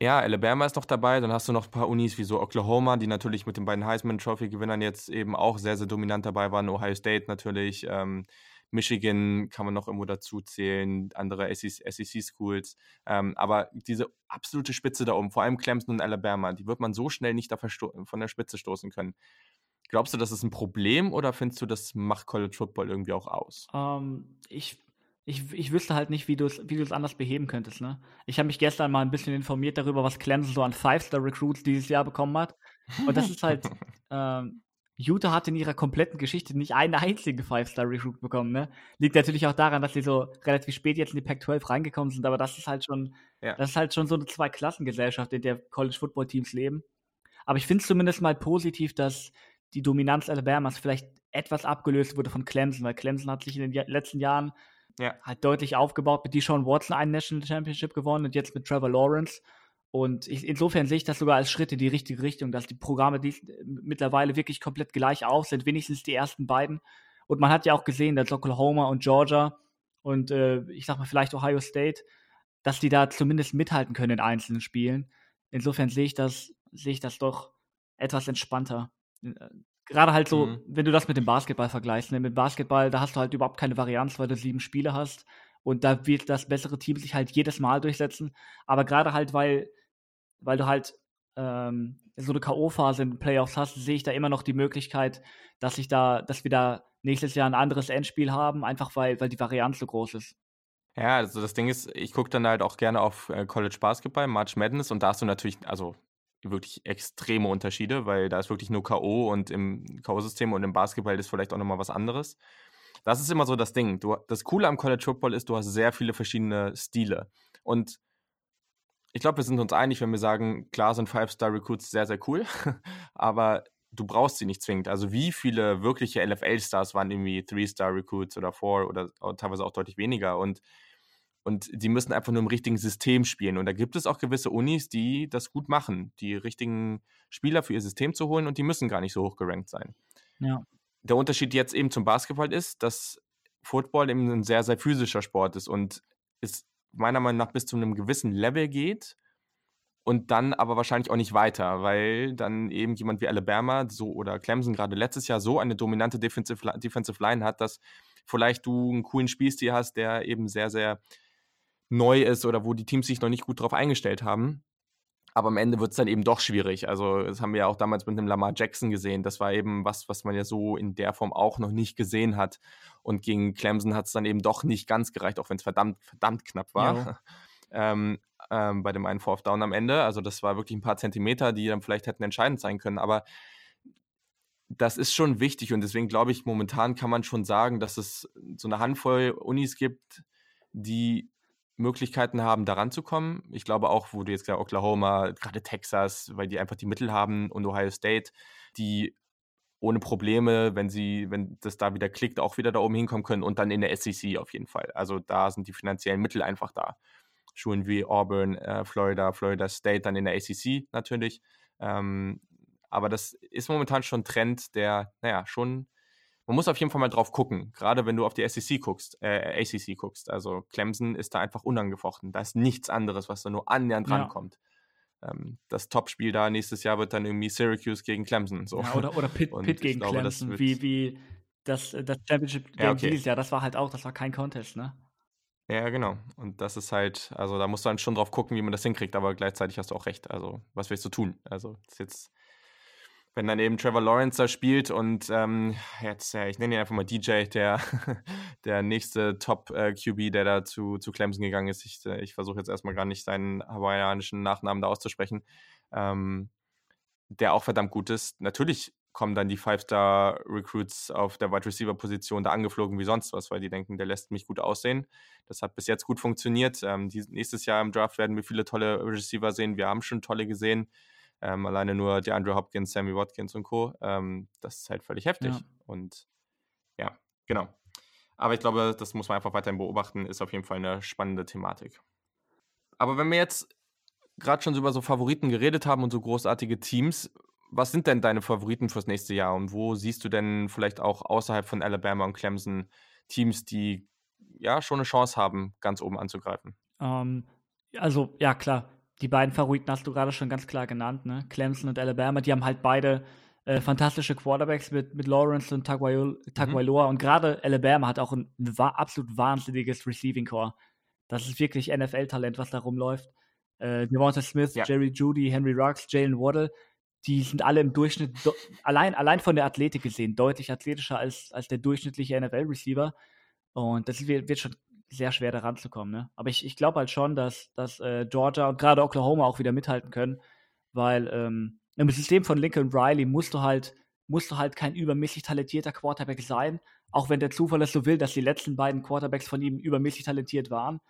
ja, Alabama ist noch dabei. Dann hast du noch ein paar Unis wie so Oklahoma, die natürlich mit den beiden Heisman Trophy-Gewinnern jetzt eben auch sehr, sehr dominant dabei waren. Ohio State natürlich. Ähm, Michigan kann man noch irgendwo dazu zählen, andere SEC-Schools. Ähm, aber diese absolute Spitze da oben, vor allem Clemson und Alabama, die wird man so schnell nicht von der Spitze stoßen können. Glaubst du, das ist ein Problem oder findest du, das macht College Football irgendwie auch aus? Um, ähm, ich ich, ich wüsste halt nicht, wie du es wie anders beheben könntest. Ne? Ich habe mich gestern mal ein bisschen informiert darüber, was Clemson so an Five-Star-Recruits dieses Jahr bekommen hat. Und das ist halt, ähm, Utah hat in ihrer kompletten Geschichte nicht einen einzigen Five-Star-Recruit bekommen. Ne? Liegt natürlich auch daran, dass sie so relativ spät jetzt in die Pac-12 reingekommen sind, aber das ist halt schon, ja. das ist halt schon so eine Zweiklassengesellschaft, in der College-Football-Teams leben. Aber ich finde es zumindest mal positiv, dass die Dominanz Alabamas vielleicht etwas abgelöst wurde von Clemson, weil Clemson hat sich in den letzten Jahren ja. Hat deutlich aufgebaut, mit Deshaun Watson einen National Championship gewonnen und jetzt mit Trevor Lawrence. Und ich, insofern sehe ich das sogar als Schritt in die richtige Richtung, dass die Programme die, mittlerweile wirklich komplett gleich auf sind, wenigstens die ersten beiden. Und man hat ja auch gesehen, dass Oklahoma und Georgia und äh, ich sag mal vielleicht Ohio State, dass die da zumindest mithalten können in einzelnen Spielen. Insofern sehe ich das, sehe ich das doch etwas entspannter. Äh, Gerade halt so, mhm. wenn du das mit dem Basketball vergleichst. Ne? Mit Basketball, da hast du halt überhaupt keine Varianz, weil du sieben Spiele hast. Und da wird das bessere Team sich halt jedes Mal durchsetzen. Aber gerade halt, weil, weil du halt ähm, so eine K.O.-Phase in Playoffs hast, sehe ich da immer noch die Möglichkeit, dass ich da, dass wir da nächstes Jahr ein anderes Endspiel haben, einfach weil, weil die Varianz so groß ist. Ja, also das Ding ist, ich gucke dann halt auch gerne auf äh, College Basketball, March Madness und da hast du natürlich, also wirklich extreme Unterschiede, weil da ist wirklich nur K.O. und im K.O.-System und im Basketball ist vielleicht auch nochmal was anderes. Das ist immer so das Ding. Du, das Coole am College Football ist, du hast sehr viele verschiedene Stile. Und ich glaube, wir sind uns einig, wenn wir sagen, klar sind Five-Star-Recruits sehr, sehr cool, aber du brauchst sie nicht zwingend. Also wie viele wirkliche LFL-Stars waren irgendwie Three-Star-Recruits oder Four oder teilweise auch deutlich weniger und und die müssen einfach nur im richtigen System spielen. Und da gibt es auch gewisse Unis, die das gut machen, die richtigen Spieler für ihr System zu holen und die müssen gar nicht so hoch gerankt sein. Ja. Der Unterschied jetzt eben zum Basketball ist, dass Football eben ein sehr, sehr physischer Sport ist und es meiner Meinung nach bis zu einem gewissen Level geht und dann aber wahrscheinlich auch nicht weiter, weil dann eben jemand wie Alabama so oder Clemson gerade letztes Jahr so eine dominante Defensive, Defensive Line hat, dass vielleicht du einen coolen Spielstil hast, der eben sehr, sehr neu ist oder wo die Teams sich noch nicht gut drauf eingestellt haben. Aber am Ende wird es dann eben doch schwierig. Also, das haben wir ja auch damals mit dem Lamar Jackson gesehen. Das war eben was, was man ja so in der Form auch noch nicht gesehen hat. Und gegen Clemson hat es dann eben doch nicht ganz gereicht, auch wenn es verdammt, verdammt knapp war. Ja. ähm, ähm, bei dem einen Fourth Down am Ende. Also, das war wirklich ein paar Zentimeter, die dann vielleicht hätten entscheidend sein können. Aber das ist schon wichtig und deswegen glaube ich, momentan kann man schon sagen, dass es so eine Handvoll Unis gibt, die Möglichkeiten haben, daran zu kommen. Ich glaube auch, wo du jetzt gesagt Oklahoma, gerade Texas, weil die einfach die Mittel haben und Ohio State, die ohne Probleme, wenn sie, wenn das da wieder klickt, auch wieder da oben hinkommen können und dann in der SEC auf jeden Fall. Also da sind die finanziellen Mittel einfach da. Schulen wie Auburn, äh, Florida, Florida State, dann in der ACC natürlich. Ähm, Aber das ist momentan schon ein Trend, der, naja, schon, man muss auf jeden Fall mal drauf gucken. Gerade wenn du auf die SEC guckst, äh, ACC guckst. Also Clemson ist da einfach unangefochten. Da ist nichts anderes, was da nur annähernd ja. rankommt. Ähm, das Topspiel da nächstes Jahr wird dann irgendwie Syracuse gegen Clemson. So. Ja, oder, oder Pitt, Pitt gegen glaube, Clemson, wie, wie das, das Championship Game ja, okay. dieses Jahr. Das war halt auch, das war kein Contest, ne? Ja, genau. Und das ist halt, also da musst du dann schon drauf gucken, wie man das hinkriegt, aber gleichzeitig hast du auch recht. Also, was willst du tun? Also, das ist jetzt, wenn dann eben Trevor Lawrence da spielt und ähm, jetzt, ja, ich nenne ihn einfach mal DJ, der, der nächste Top-QB, äh, der da zu, zu Clemson gegangen ist. Ich, äh, ich versuche jetzt erstmal gar nicht seinen hawaiianischen Nachnamen da auszusprechen. Ähm, der auch verdammt gut ist. Natürlich kommen dann die Five-Star-Recruits auf der Wide Receiver-Position da angeflogen wie sonst was, weil die denken, der lässt mich gut aussehen. Das hat bis jetzt gut funktioniert. Ähm, nächstes Jahr im Draft werden wir viele tolle Receiver sehen. Wir haben schon tolle gesehen. Ähm, alleine nur der Andrew Hopkins, Sammy Watkins und Co. Ähm, das ist halt völlig heftig. Ja. Und ja, genau. Aber ich glaube, das muss man einfach weiterhin beobachten. Ist auf jeden Fall eine spannende Thematik. Aber wenn wir jetzt gerade schon über so Favoriten geredet haben und so großartige Teams, was sind denn deine Favoriten fürs nächste Jahr und wo siehst du denn vielleicht auch außerhalb von Alabama und Clemson Teams, die ja schon eine Chance haben, ganz oben anzugreifen? Ähm, also, ja, klar. Die beiden Favoriten hast du gerade schon ganz klar genannt, ne? Clemson und Alabama, die haben halt beide äh, fantastische Quarterbacks mit, mit Lawrence und Taguailoa. Mhm. Und gerade Alabama hat auch ein, ein, absolut wahnsinniges Receiving Core. Das ist wirklich NFL-Talent, was da rumläuft. Äh, Devonta Smith, ja. Jerry Judy, Henry Ruggs, Jalen Waddle die sind alle im Durchschnitt, allein, allein von der Athletik gesehen, deutlich athletischer als, als der durchschnittliche NFL-Receiver. Und das wird, wird schon sehr schwer, da ranzukommen. Ne? Aber ich, ich glaube halt schon, dass, dass äh, Georgia und gerade Oklahoma auch wieder mithalten können, weil ähm, im System von Lincoln Riley musst du halt, musst du halt kein übermäßig talentierter Quarterback sein, auch wenn der Zufall es so will, dass die letzten beiden Quarterbacks von ihm übermäßig talentiert waren.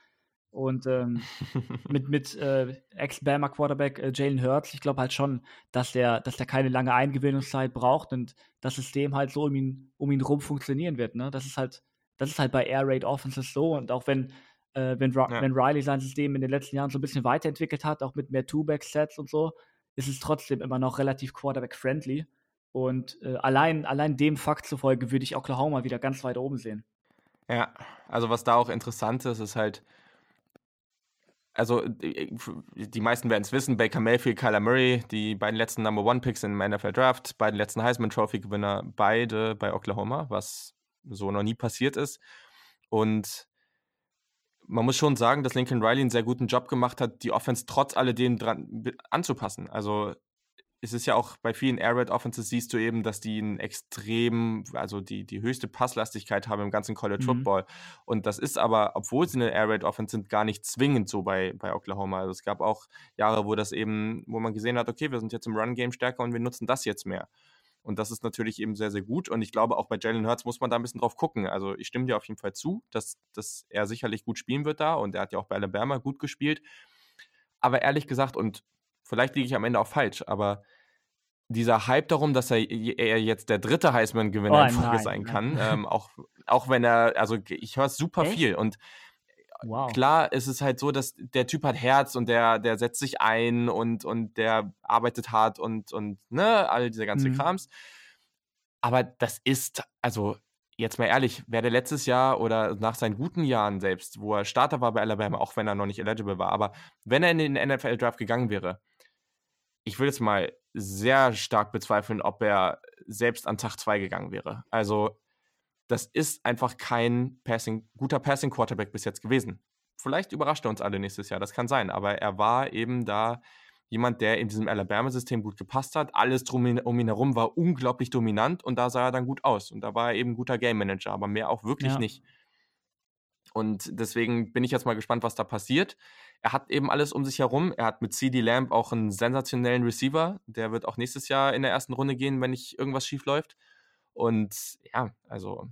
Und ähm, mit, mit äh, Ex-Bama-Quarterback äh, Jalen Hurts, ich glaube halt schon, dass der, dass der keine lange Eingewöhnungszeit braucht und das System halt so um ihn, um ihn rum funktionieren wird. Ne? Das ist halt, das ist halt bei Air Raid Offenses so und auch wenn, äh, wenn, ja. wenn Riley sein System in den letzten Jahren so ein bisschen weiterentwickelt hat, auch mit mehr Two-Back-Sets und so, ist es trotzdem immer noch relativ Quarterback-friendly. Und äh, allein, allein dem Fakt zufolge würde ich Oklahoma wieder ganz weit oben sehen. Ja, also was da auch interessant ist, ist halt, also die meisten werden es wissen, Baker Mayfield, Kyler Murray, die beiden letzten Number One Picks im NFL Draft, beiden letzten Heisman Trophy Gewinner, beide bei Oklahoma, was so noch nie passiert ist. Und man muss schon sagen, dass Lincoln Riley einen sehr guten Job gemacht hat, die Offense trotz alledem dran anzupassen. Also es ist ja auch bei vielen Air Raid Offenses siehst du eben, dass die einen extrem, also die, die höchste Passlastigkeit haben im ganzen College mhm. Football. Und das ist aber, obwohl sie eine Air Raid Offense sind, gar nicht zwingend so bei, bei Oklahoma. Also es gab auch Jahre, wo das eben, wo man gesehen hat, okay, wir sind jetzt im Run Game stärker und wir nutzen das jetzt mehr. Und das ist natürlich eben sehr, sehr gut. Und ich glaube, auch bei Jalen Hurts muss man da ein bisschen drauf gucken. Also ich stimme dir auf jeden Fall zu, dass, dass er sicherlich gut spielen wird da. Und er hat ja auch bei Alabama gut gespielt. Aber ehrlich gesagt, und Vielleicht liege ich am Ende auch falsch, aber dieser Hype darum, dass er, er jetzt der dritte Heisman-Gewinner oh, in Folge sein kann, ähm, auch, auch wenn er, also ich höre es super Echt? viel und wow. klar ist es halt so, dass der Typ hat Herz und der, der setzt sich ein und, und der arbeitet hart und, und ne, all diese ganze mhm. Krams. Aber das ist, also jetzt mal ehrlich, wäre der letztes Jahr oder nach seinen guten Jahren selbst, wo er Starter war bei Alabama, auch wenn er noch nicht eligible war, aber wenn er in den NFL-Draft gegangen wäre, ich würde jetzt mal sehr stark bezweifeln, ob er selbst an Tag 2 gegangen wäre. Also, das ist einfach kein Passing, guter Passing-Quarterback bis jetzt gewesen. Vielleicht überrascht er uns alle nächstes Jahr, das kann sein, aber er war eben da jemand, der in diesem Alabama-System gut gepasst hat. Alles drum um ihn herum war unglaublich dominant und da sah er dann gut aus. Und da war er eben guter Game Manager, aber mehr auch wirklich ja. nicht. Und deswegen bin ich jetzt mal gespannt, was da passiert. Er hat eben alles um sich herum. Er hat mit CD Lamb auch einen sensationellen Receiver. Der wird auch nächstes Jahr in der ersten Runde gehen, wenn nicht irgendwas schief läuft. Und ja, also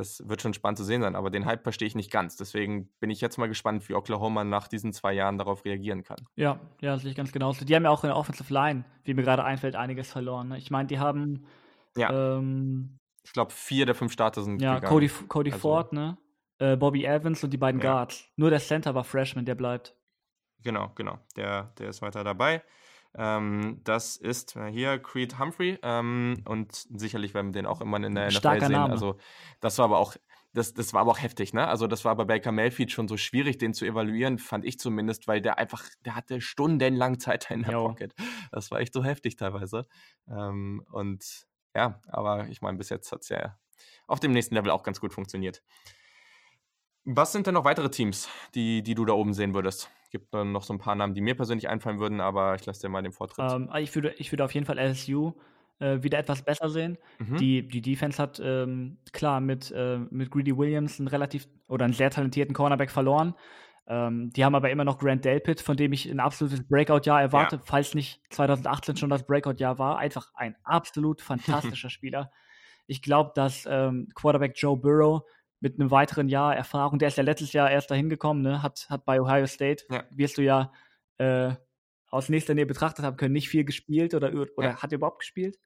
das wird schon spannend zu sehen sein. Aber den Hype verstehe ich nicht ganz. Deswegen bin ich jetzt mal gespannt, wie Oklahoma nach diesen zwei Jahren darauf reagieren kann. Ja, ja, sehe ich ganz genauso. Die haben ja auch in der Offensive Line, wie mir gerade einfällt, einiges verloren. Ne? Ich meine, die haben ja. Ähm, ich glaube, vier der fünf Starter sind Ja, gegangen. Cody, Cody also, Ford, ne? äh, Bobby Evans und die beiden ja. Guards. Nur der Center war Freshman, der bleibt. Genau, genau. Der, der ist weiter dabei. Ähm, das ist äh, hier Creed Humphrey ähm, und sicherlich werden wir den auch immer in der NFL Starker sehen. Name. Also das war aber auch das, das war aber auch heftig, ne? Also das war bei Baker Mayfield schon so schwierig, den zu evaluieren, fand ich zumindest, weil der einfach, der hatte stundenlang Zeit in der Jo. Pocket. Das war echt so heftig teilweise. Ähm, und ja, aber ich meine, bis jetzt hat es ja auf dem nächsten Level auch ganz gut funktioniert. Was sind denn noch weitere Teams, die, die du da oben sehen würdest? Gibt dann noch so ein paar Namen, die mir persönlich einfallen würden, aber ich lasse dir mal den Vortritt. Ähm, ich, würde, ich würde auf jeden Fall LSU äh, wieder etwas besser sehen. Mhm. Die, die Defense hat ähm, klar mit, äh, mit Greedy Williams einen relativ oder einen sehr talentierten Cornerback verloren. Ähm, die haben aber immer noch Grant Delpit, von dem ich ein absolutes Breakout-Jahr erwarte, Ja. falls nicht 2018 schon das Breakout-Jahr war. Einfach ein absolut fantastischer Spieler. Ich glaube, dass ähm, Quarterback Joe Burrow mit einem weiteren Jahr Erfahrung, der ist ja letztes Jahr erst dahin gekommen, ne? hat, hat bei Ohio State, Ja. wirst du ja äh, aus nächster Nähe betrachtet haben können, nicht viel gespielt oder, oder Ja. hat er überhaupt gespielt?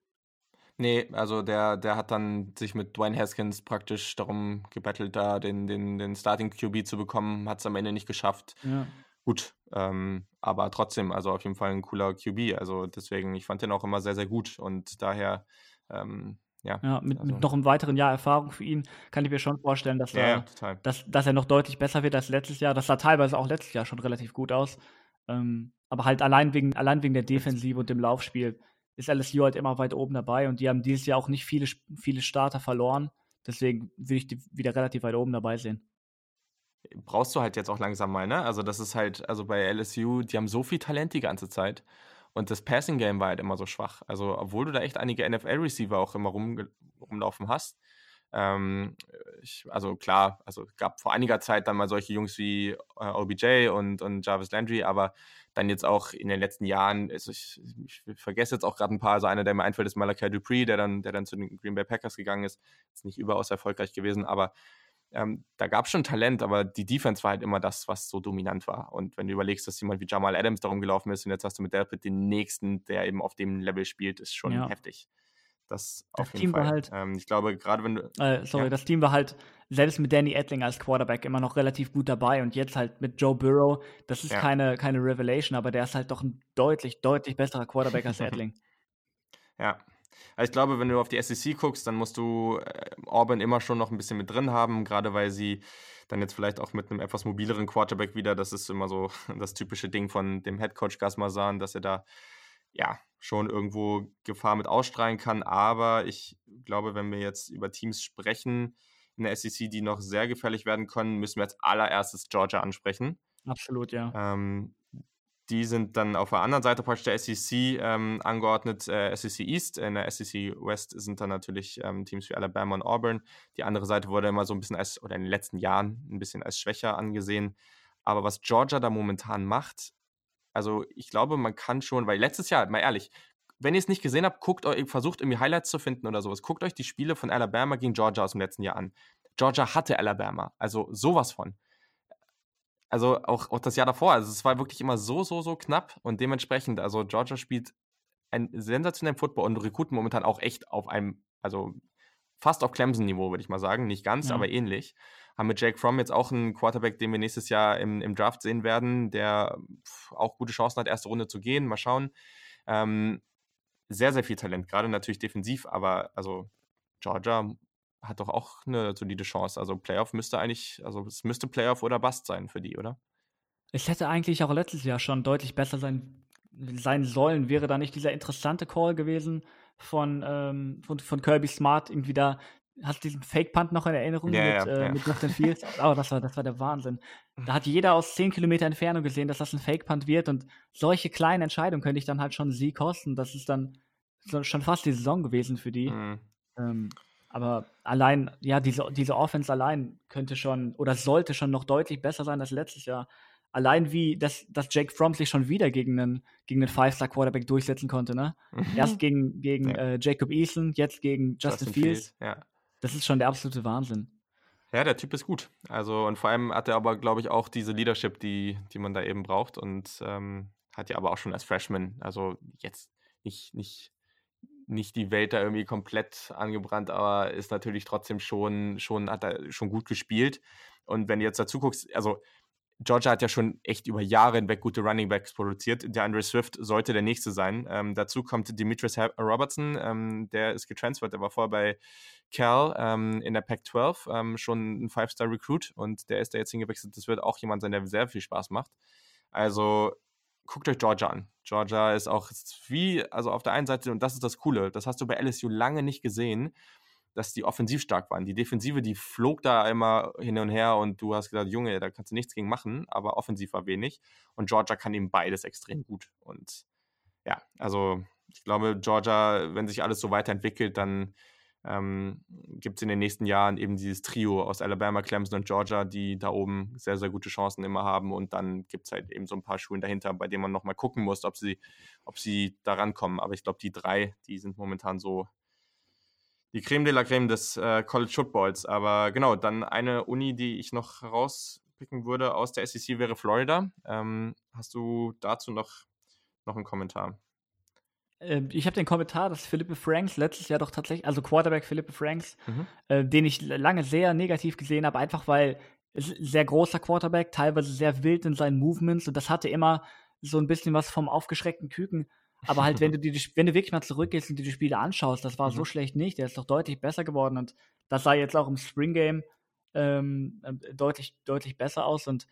Nee, also der, der hat dann sich mit Dwayne Haskins praktisch darum gebettelt, da den, den, den Starting QB zu bekommen, hat es am Ende nicht geschafft. Ja. Gut, ähm, aber trotzdem, also auf jeden Fall ein cooler QB. Also deswegen, ich fand den auch immer sehr, sehr gut und daher, ähm, ja. Ja, mit, also, mit noch einem weiteren Jahr Erfahrung für ihn kann ich mir schon vorstellen, dass, ja, er, dass, dass er noch deutlich besser wird als letztes Jahr. Das sah teilweise auch letztes Jahr schon relativ gut aus. Ähm, aber halt allein wegen, allein wegen der Defensive und dem Laufspiel ist LSU halt immer weit oben dabei und die haben dieses Jahr auch nicht viele, viele Starter verloren. Deswegen würde ich die wieder relativ weit oben dabei sehen. brauchst du halt jetzt auch langsam mal, ne? Also das ist halt, also bei LSU, die haben so viel Talent die ganze Zeit. Und das Passing Game war halt immer so schwach. Also, obwohl du da echt einige NFL-Receiver auch immer rumge- rumlaufen hast. Ähm, ich, also klar, also gab vor einiger Zeit dann mal solche Jungs wie äh, OBJ und, und Jarvis Landry, aber dann jetzt auch in den letzten Jahren, also ich, ich vergesse jetzt auch gerade ein paar, also einer, der mir einfällt, ist Malachi Dupree, der dann, der dann zu den Green Bay Packers gegangen ist. Ist nicht überaus erfolgreich gewesen, aber ähm, da gab es schon Talent, aber die Defense war halt immer das, was so dominant war. Und wenn du überlegst, dass jemand wie Jamal Adams darum gelaufen ist und jetzt hast du mit Delpit den nächsten, der eben auf dem Level spielt, ist schon Ja. heftig. Das Das auf jeden Team war Fall. halt- ähm, ich glaube, gerade wenn du. Äh, sorry, Ja. das Team war halt selbst mit Danny Etling als Quarterback immer noch relativ gut dabei und jetzt halt mit Joe Burrow, das ist Ja. keine, keine Revelation, aber der ist halt doch ein deutlich, deutlich besserer Quarterback als Etling. Ja. Also ich glaube, wenn du auf die SEC guckst, dann musst du äh, Auburn immer schon noch ein bisschen mit drin haben, gerade weil sie dann jetzt vielleicht auch mit einem etwas mobileren Quarterback wieder, das ist immer so das typische Ding von dem Headcoach Gus Masan, dass er da ja schon irgendwo Gefahr mit ausstrahlen kann. Aber ich glaube, wenn wir jetzt über Teams sprechen in der SEC, die noch sehr gefährlich werden können, müssen wir als allererstes Georgia ansprechen. Absolut, ja. Ähm, die sind dann auf der anderen Seite praktisch der SEC ähm, angeordnet, äh, SEC East. In der SEC West sind dann natürlich ähm, Teams wie Alabama und Auburn. Die andere Seite wurde immer so ein bisschen als, oder in den letzten Jahren ein bisschen als schwächer angesehen. Aber was Georgia da momentan macht, also ich glaube, man kann schon, weil letztes Jahr, mal ehrlich, wenn ihr es nicht gesehen habt, guckt euch, versucht irgendwie Highlights zu finden oder sowas. Guckt euch die Spiele von Alabama gegen Georgia aus dem letzten Jahr an. Georgia hatte Alabama, also sowas von also auch, auch das Jahr davor, also es war wirklich immer so, so, so knapp und dementsprechend, also Georgia spielt ein sensationellen Football und rekruten momentan auch echt auf einem, also fast auf Clemson-Niveau, würde ich mal sagen. Nicht ganz, Ja. aber ähnlich. Haben mit Jake Fromm jetzt auch einen Quarterback, den wir nächstes Jahr im, im Draft sehen werden, der auch gute Chancen hat, erste Runde zu gehen. Mal schauen. Ähm, sehr, sehr viel Talent, gerade natürlich defensiv, aber also Georgia hat doch auch eine solide Chance. Also Playoff müsste eigentlich, also es müsste Playoff oder Bust sein für die, oder? Es hätte eigentlich auch letztes Jahr schon deutlich besser sein, sein sollen. Wäre da nicht dieser interessante Call gewesen von, ähm, von, von Kirby Smart irgendwie da. Hast du diesen Fake-Punt noch in Erinnerung Ja, mit, ja, äh, ja. mit Justin Fields? Oh, das war, das war der Wahnsinn. Da hat jeder aus 10 Kilometer Entfernung gesehen, dass das ein Fake-Punt wird und solche kleinen Entscheidungen könnte ich dann halt schon sie kosten. Das ist dann schon fast die Saison gewesen für die. Mhm. Ähm, aber allein, ja, diese, diese Offense allein könnte schon oder sollte schon noch deutlich besser sein als letztes Jahr. Allein wie, dass, dass Jake Fromm sich schon wieder gegen einen, gegen einen Five-Star-Quarterback durchsetzen konnte, ne? Erst gegen, gegen Ja. äh, Jacob Eason, jetzt gegen Justin, Fields. Ja. Das ist schon der absolute Wahnsinn. Ja, der Typ ist gut. Also, und vor allem hat er aber, glaube ich, auch diese Leadership, die, die man da eben braucht. Und ähm, hat ja aber auch schon als Freshman, also jetzt nicht, nicht, nicht die Welt da irgendwie komplett angebrannt, aber ist natürlich trotzdem schon, schon, hat er schon gut gespielt. Und wenn du jetzt dazu guckst, also Georgia hat ja schon echt über Jahre hinweg gute Running Backs produziert. Der Andre Swift sollte der nächste sein. Ähm, dazu kommt Demetrius Robertson, ähm, der ist getransfert, der war vorher bei Cal ähm, in der Pac-12, ähm, schon ein Five-Star-Recruit und der ist da jetzt hingewechselt. Das wird auch jemand sein, der sehr viel Spaß macht. Also guckt euch Georgia an. Georgia ist auch wie, also auf der einen Seite, und das ist das Coole, das hast du bei LSU lange nicht gesehen, dass die offensiv stark waren. Die Defensive, die flog da immer hin und her und du hast gesagt, Junge, da kannst du nichts gegen machen, aber offensiv war wenig. Und Georgia kann eben beides extrem gut. Und ja, also ich glaube, Georgia, wenn sich alles so weiterentwickelt, dann ähm, gibt es in den nächsten Jahren eben dieses Trio aus Alabama, Clemson und Georgia, die da oben sehr, sehr gute Chancen immer haben. Und dann gibt es halt eben so ein paar Schulen dahinter, bei denen man nochmal gucken muss, ob sie, ob sie da rankommen. Aber ich glaube, die drei, die sind momentan so die Creme de la Creme des äh, College Footballs. Aber genau, dann eine Uni, die ich noch rauspicken würde aus der SEC wäre Florida. Ähm, hast du dazu noch, noch einen Kommentar? Ähm, ich habe den Kommentar, dass Philippe Franks letztes Jahr doch tatsächlich, also Quarterback Philippe Franks, mhm. äh, den ich lange sehr negativ gesehen habe, einfach weil sehr großer Quarterback, teilweise sehr wild in seinen Movements und das hatte immer so ein bisschen was vom aufgeschreckten Küken. Aber halt, wenn du, die, wenn du wirklich mal zurückgehst und dir die Spiele anschaust, das war mhm. so schlecht nicht. Der ist doch deutlich besser geworden und das sah jetzt auch im Spring Game ähm, äh, deutlich, deutlich besser aus. Und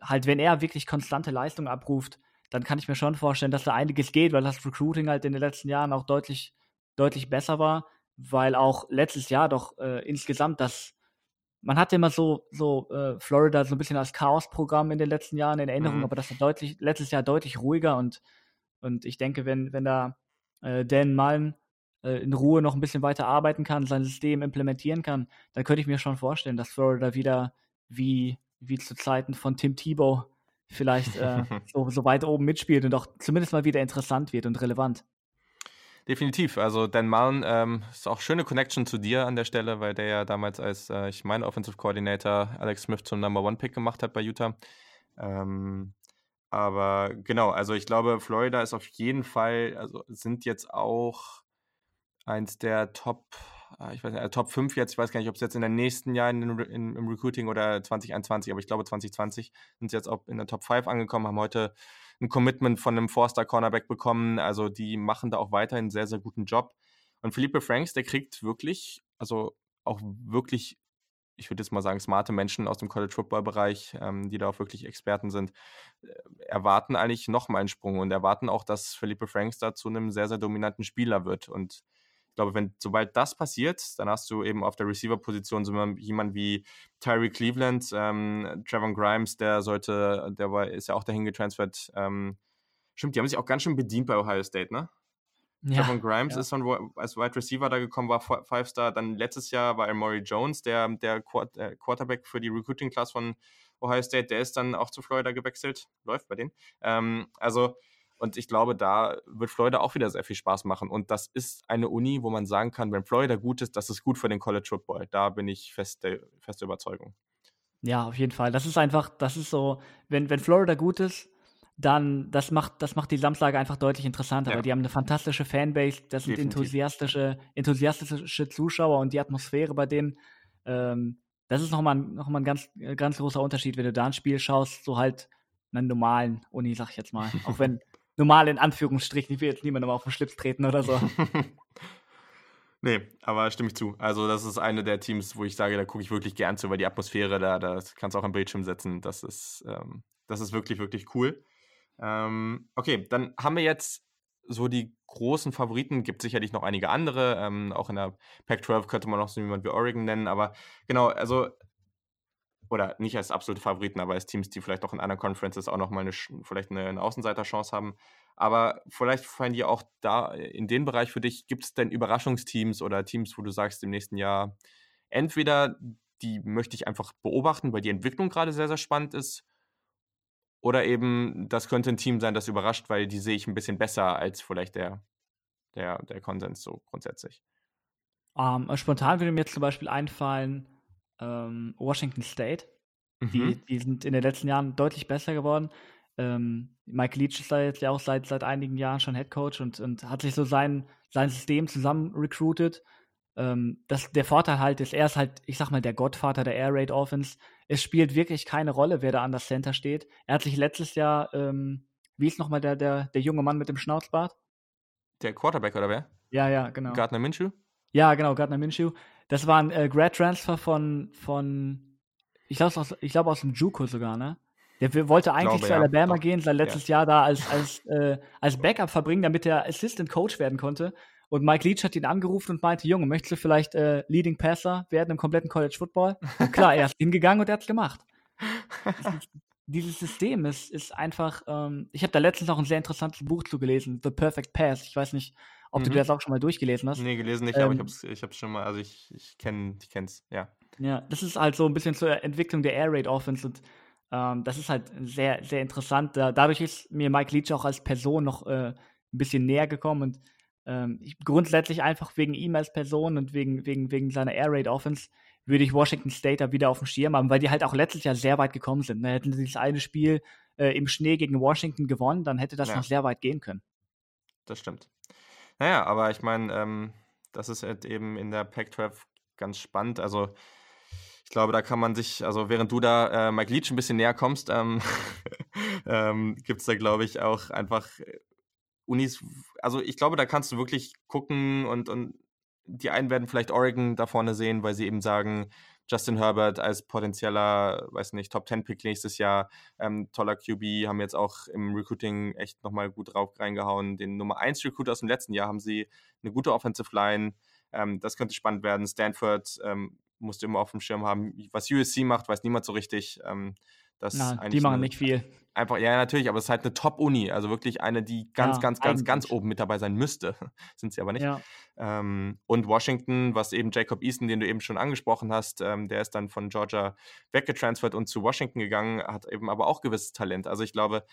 halt, wenn er wirklich konstante Leistung abruft, dann kann ich mir schon vorstellen, dass da einiges geht, weil das Recruiting halt in den letzten Jahren auch deutlich, deutlich besser war, weil auch letztes Jahr doch äh, insgesamt das man hatte immer so, so äh, Florida so ein bisschen als Chaos-Programm in den letzten Jahren in Erinnerung, mhm. aber das war deutlich, letztes Jahr deutlich ruhiger und und ich denke, wenn, wenn da äh, Dan Malm äh, in Ruhe noch ein bisschen weiter arbeiten kann, sein System implementieren kann, dann könnte ich mir schon vorstellen, dass Florida wieder wie, wie zu Zeiten von Tim Tebow vielleicht äh, so, so weit oben mitspielt und auch zumindest mal wieder interessant wird und relevant. Definitiv. Also Dan Mullen ähm, ist auch schöne Connection zu dir an der Stelle, weil der ja damals als, äh, ich meine, Offensive Coordinator Alex Smith zum Number One Pick gemacht hat bei Utah. Ähm, aber genau, also ich glaube, Florida ist auf jeden Fall, also sind jetzt auch eins der Top, ich weiß nicht, äh, Top 5 jetzt, ich weiß gar nicht, ob es jetzt in den nächsten Jahren im Recruiting oder 2021, aber ich glaube 2020 sind sie jetzt auch in der Top 5 angekommen, haben heute ein Commitment von einem Forster Cornerback bekommen. Also die machen da auch weiterhin einen sehr, sehr guten Job. Und Philippe Franks, der kriegt wirklich, also auch wirklich ich würde jetzt mal sagen, smarte Menschen aus dem College Football Bereich, ähm, die da auch wirklich Experten sind, äh, erwarten eigentlich noch mal einen Sprung und erwarten auch, dass Felipe Franks da zu einem sehr, sehr dominanten Spieler wird. Und glaube, wenn, sobald das passiert, dann hast du eben auf der Receiver-Position so jemand wie Tyree Cleveland, ähm, Trevor Grimes, der sollte, der war, ist ja auch dahin getransfert. Ähm, stimmt, die haben sich auch ganz schön bedient bei Ohio State, ne? Ja, Javon Grimes ja. ist von, als Wide Receiver da gekommen, war Five Star. Dann letztes Jahr war Maury Jones, der, der Quarterback für die Recruiting Class von Ohio State. Der ist dann auch zu Florida gewechselt. Läuft bei denen. Ähm, also, und ich glaube, da wird Florida auch wieder sehr viel Spaß machen. Und das ist eine Uni, wo man sagen kann, wenn Florida gut ist, das ist gut für den College Football. Da bin ich feste, feste Überzeugung. Ja, auf jeden Fall. Das ist einfach, das ist so, wenn, wenn Florida gut ist, dann das macht, das macht die Samstage einfach deutlich interessanter, ja. weil die haben eine fantastische Fanbase, das sind enthusiastische, enthusiastische Zuschauer und die Atmosphäre bei denen, ähm, das ist nochmal noch mal ein ganz, ganz großer Unterschied, wenn du da ein Spiel schaust, so halt einen normalen Uni, sag ich jetzt mal. Auch wenn normal in Anführungsstrichen, ich will jetzt niemandem auf den Schlips treten oder so. Nee, aber stimme ich zu. Also, das ist eine der Teams, wo ich sage, da gucke ich wirklich gern zu, weil die Atmosphäre da, das kannst du auch am Bildschirm setzen. Das ist, ähm, das ist wirklich, wirklich cool. Ähm, okay, dann haben wir jetzt so die großen Favoriten. Gibt sicherlich noch einige andere. Ähm, auch in der Pac-12 könnte man noch so jemand wie Oregon nennen. Aber genau, also oder nicht als absolute Favoriten, aber als Teams, die vielleicht auch in anderen Conferences auch nochmal eine, vielleicht eine, eine Außenseiterchance haben. Aber vielleicht fallen die auch da in den Bereich für dich. Gibt es denn Überraschungsteams oder Teams, wo du sagst, im nächsten Jahr entweder die möchte ich einfach beobachten, weil die Entwicklung gerade sehr, sehr spannend ist, oder eben, das könnte ein Team sein, das überrascht, weil die sehe ich ein bisschen besser als vielleicht der, der, der Konsens so grundsätzlich. Um, ähm, spontan würde mir jetzt zum Beispiel einfallen ähm, Washington State. Mhm. Die, die sind in den letzten Jahren deutlich besser geworden. Ähm, Mike Leach ist da jetzt ja auch seit, seit einigen Jahren schon Head Coach und, und hat sich so sein, sein System zusammen recruited. Ähm, das, der Vorteil halt ist, er ist halt, ich sag mal, der Gottvater der Air Raid Offense. es spielt wirklich keine Rolle, wer da an der Center steht. Er hat sich letztes Jahr, ähm, wie ist nochmal der, der, der junge Mann mit dem Schnauzbart? Der Quarterback oder wer? Ja, ja, genau. Gardner Minshew? Ja, genau, Gardner Minshew. Das war ein äh, Grad Transfer von, von ich glaube aus, glaub aus dem Juco sogar, ne? Der wollte eigentlich glaube, zu Alabama ja. gehen, sein letztes ja. Jahr da als, als, äh, als Backup verbringen, damit er Assistant Coach werden konnte. Und Mike Leach hat ihn angerufen und meinte, Junge, möchtest du vielleicht äh, Leading Passer werden im kompletten College Football? Klar, er ist hingegangen und er hat es gemacht. dieses System ist, ist einfach, ähm, ich habe da letztens noch ein sehr interessantes Buch zu gelesen, The Perfect Pass. Ich weiß nicht, ob mhm. du das auch schon mal durchgelesen hast. Nee, gelesen nicht, ähm, aber ich habe es ich hab's schon mal, also ich, ich kenne ich kenn's, ja. Ja, das ist halt so ein bisschen zur Entwicklung der Air Raid Offense und ähm, das ist halt sehr, sehr interessant. dadurch ist mir Mike Leach auch als Person noch äh, ein bisschen näher gekommen und ähm, ich, grundsätzlich einfach wegen ihm als Person und wegen, wegen, wegen seiner Air Raid Offense würde ich Washington State da wieder auf dem Schirm haben, weil die halt auch letztes Jahr sehr weit gekommen sind. Ne? Hätten sie das eine Spiel äh, im Schnee gegen Washington gewonnen, dann hätte das ja. noch sehr weit gehen können. Das stimmt. Naja, aber ich meine, ähm, das ist halt eben in der Pac-12 ganz spannend. Also ich glaube, da kann man sich, also während du da äh, Mike Leach ein bisschen näher kommst, ähm, ähm, gibt es da, glaube ich, auch einfach äh, Unis, also ich glaube, da kannst du wirklich gucken und, und die einen werden vielleicht Oregon da vorne sehen, weil sie eben sagen, Justin Herbert als potenzieller, weiß nicht, Top 10 Pick nächstes Jahr, ähm, toller QB, haben jetzt auch im Recruiting echt nochmal gut drauf reingehauen. Den Nummer 1 Recruiter aus dem letzten Jahr haben sie eine gute Offensive Line. Ähm, das könnte spannend werden. Stanford ähm, musste immer auf dem Schirm haben. Was USC macht, weiß niemand so richtig. Ähm, das Na, die machen eine, nicht viel. Einfach, ja, natürlich, aber es ist halt eine Top-Uni, also wirklich eine, die ganz, ja, ganz, ganz, ganz oben mit dabei sein müsste. Sind sie aber nicht. Ja. Ähm, und Washington, was eben Jacob Easton, den du eben schon angesprochen hast, ähm, der ist dann von Georgia weggetransfert und zu Washington gegangen, hat eben aber auch gewisses Talent. Also ich glaube,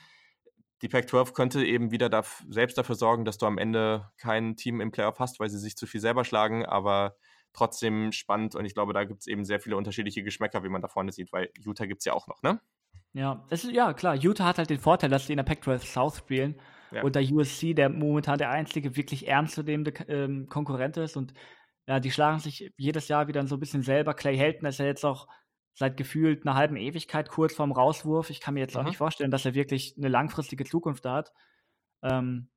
die Pac-12 könnte eben wieder da, selbst dafür sorgen, dass du am Ende kein Team im Playoff hast, weil sie sich zu viel selber schlagen, aber trotzdem spannend und ich glaube, da gibt es eben sehr viele unterschiedliche Geschmäcker, wie man da vorne sieht, weil Utah gibt es ja auch noch, ne? Ja, es ist, ja, klar. Utah hat halt den Vorteil, dass sie in der Pac-12 South spielen ja. und der USC, der momentan der einzige wirklich ernstzunehmende ähm, Konkurrent ist und ja, die schlagen sich jedes Jahr wieder so ein bisschen selber. Clay Helton ist ja jetzt auch seit gefühlt einer halben Ewigkeit kurz vorm Rauswurf. Ich kann mir jetzt mhm. auch nicht vorstellen, dass er wirklich eine langfristige Zukunft hat. Ähm,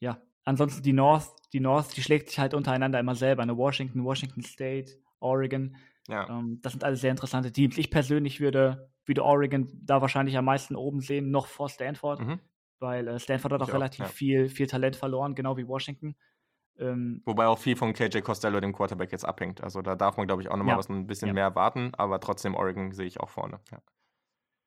ja, ansonsten die North, die North, die schlägt sich halt untereinander immer selber. Eine Washington, Washington State, Oregon. Ja. Ähm, das sind alles sehr interessante Teams. Ich persönlich würde, würde Oregon da wahrscheinlich am meisten oben sehen, noch vor Stanford, mhm. weil äh, Stanford hat auch, auch relativ ja. viel, viel Talent verloren, genau wie Washington. Ähm, Wobei auch viel von KJ Costello, dem Quarterback, jetzt abhängt. Also da darf man, glaube ich, auch nochmal ja. was ein bisschen mehr warten, aber trotzdem Oregon sehe ich auch vorne. Ja,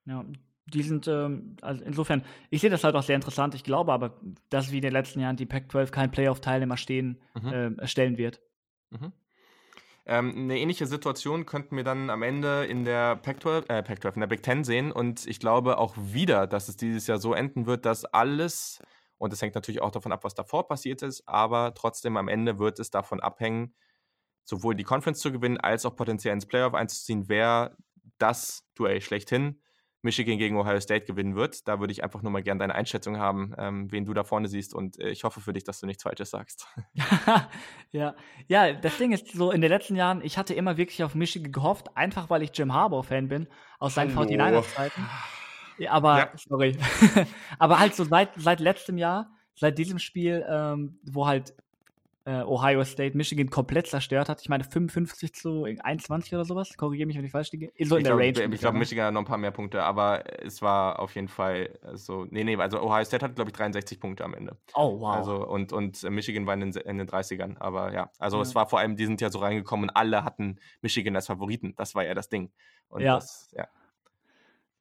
ja die sind, ähm, also insofern, ich sehe das halt auch sehr interessant. Ich glaube aber, dass wie in den letzten Jahren die Pac-12 kein Playoff-Teilnehmer stehen, mhm. äh, stellen wird. Mhm. Ähm, eine ähnliche Situation könnten wir dann am Ende in der Pac-12, äh, Pac-12, in der Big Ten sehen. Und ich glaube auch wieder, dass es dieses Jahr so enden wird, dass alles, und es hängt natürlich auch davon ab, was davor passiert ist, aber trotzdem am Ende wird es davon abhängen, sowohl die Conference zu gewinnen, als auch potenziell ins Playoff einzuziehen, wer das Duell schlechthin Michigan gegen Ohio State gewinnen wird. Da würde ich einfach nur mal gerne deine Einschätzung haben, ähm, wen du da vorne siehst. Und äh, ich hoffe für dich, dass du nichts Falsches sagst. ja. ja, das Ding ist so, in den letzten Jahren, ich hatte immer wirklich auf Michigan gehofft, einfach weil ich Jim Harbour-Fan bin, aus seinen 49ers-Zeiten. Ja, aber, ja. sorry. aber halt so seit, seit letztem Jahr, seit diesem Spiel, ähm, wo halt äh, Ohio State Michigan komplett zerstört hat. Ich meine 55 zu 21 oder sowas. Korrigiere mich, wenn ich falsch liege. So in der glaub, Range. Ich glaube, Michigan hat noch ein paar mehr Punkte, aber es war auf jeden Fall so. Nee, nee, also Ohio State hat, glaube ich, 63 Punkte am Ende. Oh, wow. Also, und, und Michigan war in den, in den 30ern. Aber ja, also ja. es war vor allem, die sind ja so reingekommen und alle hatten Michigan als Favoriten. Das war ja das Ding. Und ja. Das, ja.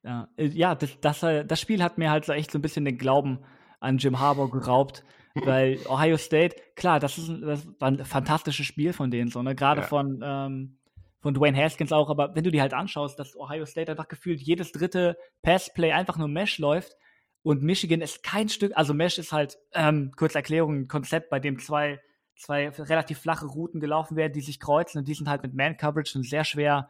Ja, äh, ja das, das, äh, das Spiel hat mir halt so echt so ein bisschen den Glauben an Jim Harbour geraubt. Weil Ohio State, klar, das, ist, das war ein fantastisches Spiel von denen, so, ne? Gerade ja. von, ähm, von Dwayne Haskins auch, aber wenn du dir halt anschaust, dass Ohio State einfach gefühlt jedes dritte Passplay einfach nur Mesh läuft und Michigan ist kein Stück, also Mesh ist halt, ähm, kurze Erklärung, ein Konzept, bei dem zwei, zwei relativ flache Routen gelaufen werden, die sich kreuzen und die sind halt mit Man-Coverage und sehr schwer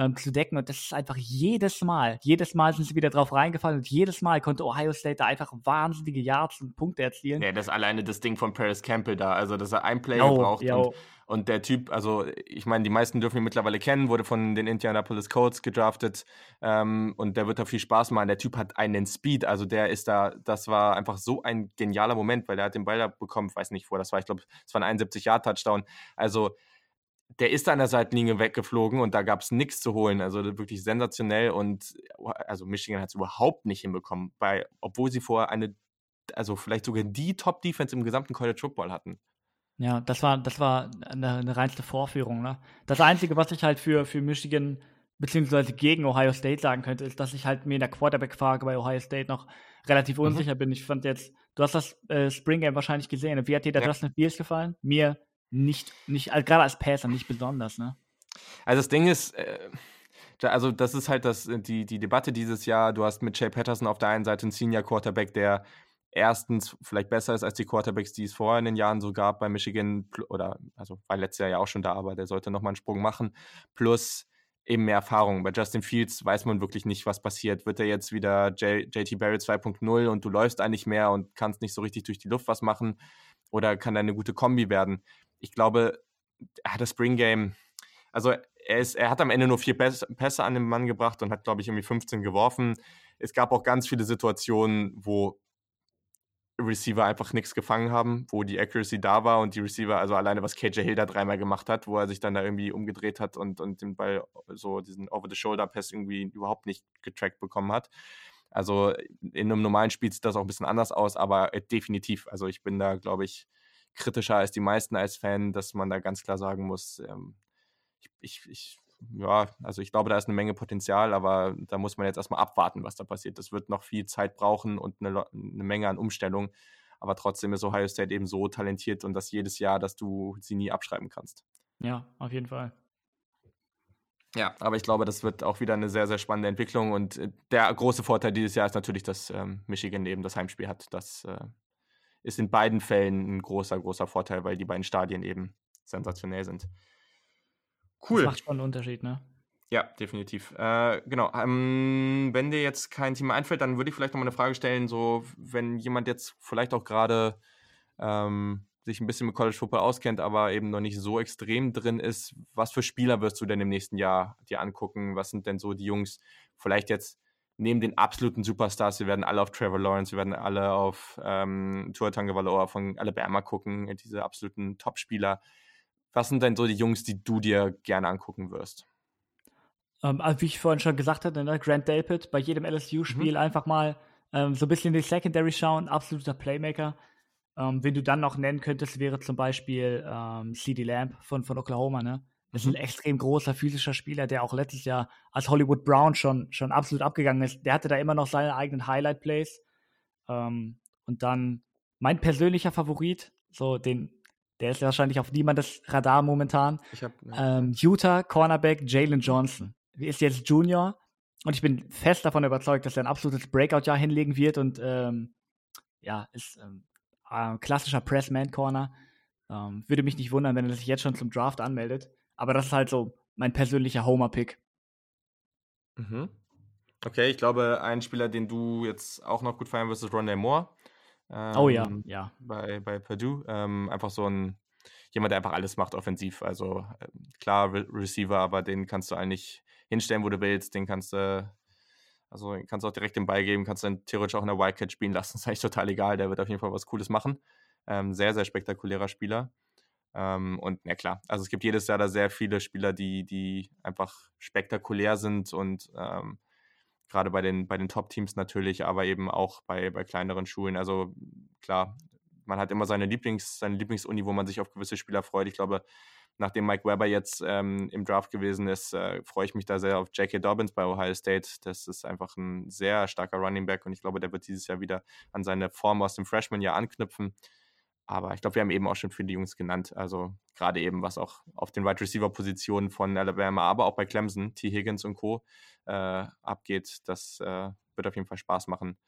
ähm, zu decken. Und das ist einfach jedes Mal, jedes Mal sind sie wieder drauf reingefallen und jedes Mal konnte Ohio State da einfach wahnsinnige Yards und Punkte erzielen. Ja, das ist alleine das Ding von Paris Campbell da, also dass er ein Play yo, braucht yo. Und, und, der Typ, also ich meine, die meisten dürfen ihn mittlerweile kennen, wurde von den Indianapolis Colts gedraftet ähm, und der wird da viel Spaß machen. Der Typ hat einen Speed, also der ist da, das war einfach so ein genialer Moment, weil der hat den Ball da bekommen, weiß nicht wo, das war, ich glaube, es war ein 71-Yard-Touchdown. Also der ist an der Seitenlinie weggeflogen und da gab es nichts zu holen. Also wirklich sensationell und also Michigan hat es überhaupt nicht hinbekommen, bei, obwohl sie vorher eine, also vielleicht sogar die Top-Defense im gesamten College Football hatten. Ja, das war, das war eine, eine reinste Vorführung. Ne? Das Einzige, was ich halt für, für Michigan beziehungsweise gegen Ohio State sagen könnte, ist, dass ich halt mir in der Quarterback-Frage bei Ohio State noch relativ mhm. unsicher mhm. bin. Ich fand jetzt, du hast das äh, Spring Game wahrscheinlich gesehen. Wie hat dir der ja. Justin Fields gefallen? Mir nicht, nicht also gerade als Passer nicht besonders, ne? Also das Ding ist, äh, also das ist halt das, die, die Debatte dieses Jahr. Du hast mit Jay Patterson auf der einen Seite einen Senior Quarterback, der erstens vielleicht besser ist als die Quarterbacks, die es vorher in den Jahren so gab bei Michigan, oder also war letztes Jahr ja auch schon da, aber der sollte nochmal einen Sprung machen. Plus eben mehr Erfahrung. Bei Justin Fields weiß man wirklich nicht, was passiert. Wird er jetzt wieder J JT Barrett 2.0 und du läufst eigentlich mehr und kannst nicht so richtig durch die Luft was machen? Oder kann er eine gute Kombi werden? Ich glaube, er hat das Spring Game, also er, ist, er hat am Ende nur vier Pässe an den Mann gebracht und hat, glaube ich, irgendwie 15 geworfen. Es gab auch ganz viele Situationen, wo Receiver einfach nichts gefangen haben, wo die Accuracy da war und die Receiver, also alleine was KJ Hill da dreimal gemacht hat, wo er sich dann da irgendwie umgedreht hat und, und den Ball so diesen Over-the-Shoulder-Pass irgendwie überhaupt nicht getrackt bekommen hat. Also in einem normalen Spiel sieht das auch ein bisschen anders aus, aber definitiv. Also ich bin da, glaube ich, kritischer als die meisten als Fan, dass man da ganz klar sagen muss, ähm, ich, ich, ich, ja, also ich glaube, da ist eine Menge Potenzial, aber da muss man jetzt erstmal abwarten, was da passiert. Das wird noch viel Zeit brauchen und eine, eine Menge an Umstellung. Aber trotzdem ist Ohio State eben so talentiert und das jedes Jahr, dass du sie nie abschreiben kannst. Ja, auf jeden Fall. Ja, aber ich glaube, das wird auch wieder eine sehr, sehr spannende Entwicklung. Und äh, der große Vorteil dieses Jahr ist natürlich, dass ähm, Michigan eben das Heimspiel hat. Das äh, ist in beiden Fällen ein großer, großer Vorteil, weil die beiden Stadien eben sensationell sind. Cool. Das macht schon einen Unterschied, ne? Ja, definitiv. Äh, genau. Ähm, wenn dir jetzt kein Thema einfällt, dann würde ich vielleicht noch mal eine Frage stellen, so wenn jemand jetzt vielleicht auch gerade ähm, sich ein bisschen mit College Football auskennt, aber eben noch nicht so extrem drin ist, was für Spieler wirst du denn im nächsten Jahr dir angucken? Was sind denn so die Jungs, vielleicht jetzt neben den absoluten Superstars, wir werden alle auf Trevor Lawrence, wir werden alle auf ähm, Tua Tagovailoa von Alabama gucken, diese absoluten Top-Spieler. Was sind denn so die Jungs, die du dir gerne angucken wirst? Ähm, also wie ich vorhin schon gesagt hatte, ne, Grant Delpit bei jedem LSU-Spiel mhm. einfach mal ähm, so ein bisschen in die Secondary schauen, absoluter Playmaker. Ähm, wen du dann noch nennen könntest, wäre zum Beispiel ähm, CD Lamb von, von Oklahoma, ne? Das ist ein mhm. extrem großer physischer Spieler, der auch letztes Jahr als Hollywood Brown schon, schon absolut abgegangen ist. Der hatte da immer noch seine eigenen Highlight-Plays. Ähm, und dann mein persönlicher Favorit, so den, der ist wahrscheinlich auf niemandes Radar momentan. Hab, ähm, Utah Cornerback Jalen Johnson. Ist jetzt Junior und ich bin fest davon überzeugt, dass er ein absolutes Breakout-Jahr hinlegen wird und ähm, ja, ist ähm, ein klassischer Press-Man-Corner. Ähm, würde mich nicht wundern, wenn er sich jetzt schon zum Draft anmeldet. Aber das ist halt so mein persönlicher Homer-Pick. Mhm. Okay, ich glaube, ein Spieler, den du jetzt auch noch gut feiern wirst, ist Rondé Moore. Ähm, oh ja, ähm, ja. Bei, bei Purdue. Ähm, einfach so ein, jemand, der einfach alles macht offensiv. Also äh, klar, Re Receiver, aber den kannst du eigentlich hinstellen, wo du willst. Den kannst du, also kannst du auch direkt den Ball geben, kannst du dann theoretisch auch in der Wildcat spielen lassen. Das ist eigentlich total egal. Der wird auf jeden Fall was Cooles machen. Ähm, sehr, sehr spektakulärer Spieler. Ähm, und ja klar, also es gibt jedes Jahr da sehr viele Spieler, die, die einfach spektakulär sind und ähm, gerade bei den, bei den Top-Teams natürlich, aber eben auch bei, bei kleineren Schulen. Also klar, man hat immer seine, Lieblings, seine Lieblingsuni, wo man sich auf gewisse Spieler freut. Ich glaube, nachdem Mike Weber jetzt ähm, im Draft gewesen ist, äh, freue ich mich da sehr auf J.K. Dobbins bei Ohio State. Das ist einfach ein sehr starker Running Back und ich glaube, der wird dieses Jahr wieder an seine Form aus dem Freshman-Jahr anknüpfen. Aber ich glaube, wir haben eben auch schon viele Jungs genannt. Also gerade eben, was auch auf den Wide Receiver Positionen von Alabama, aber auch bei Clemson, T. Higgins und Co. Äh, abgeht. Das äh, wird auf jeden Fall Spaß machen.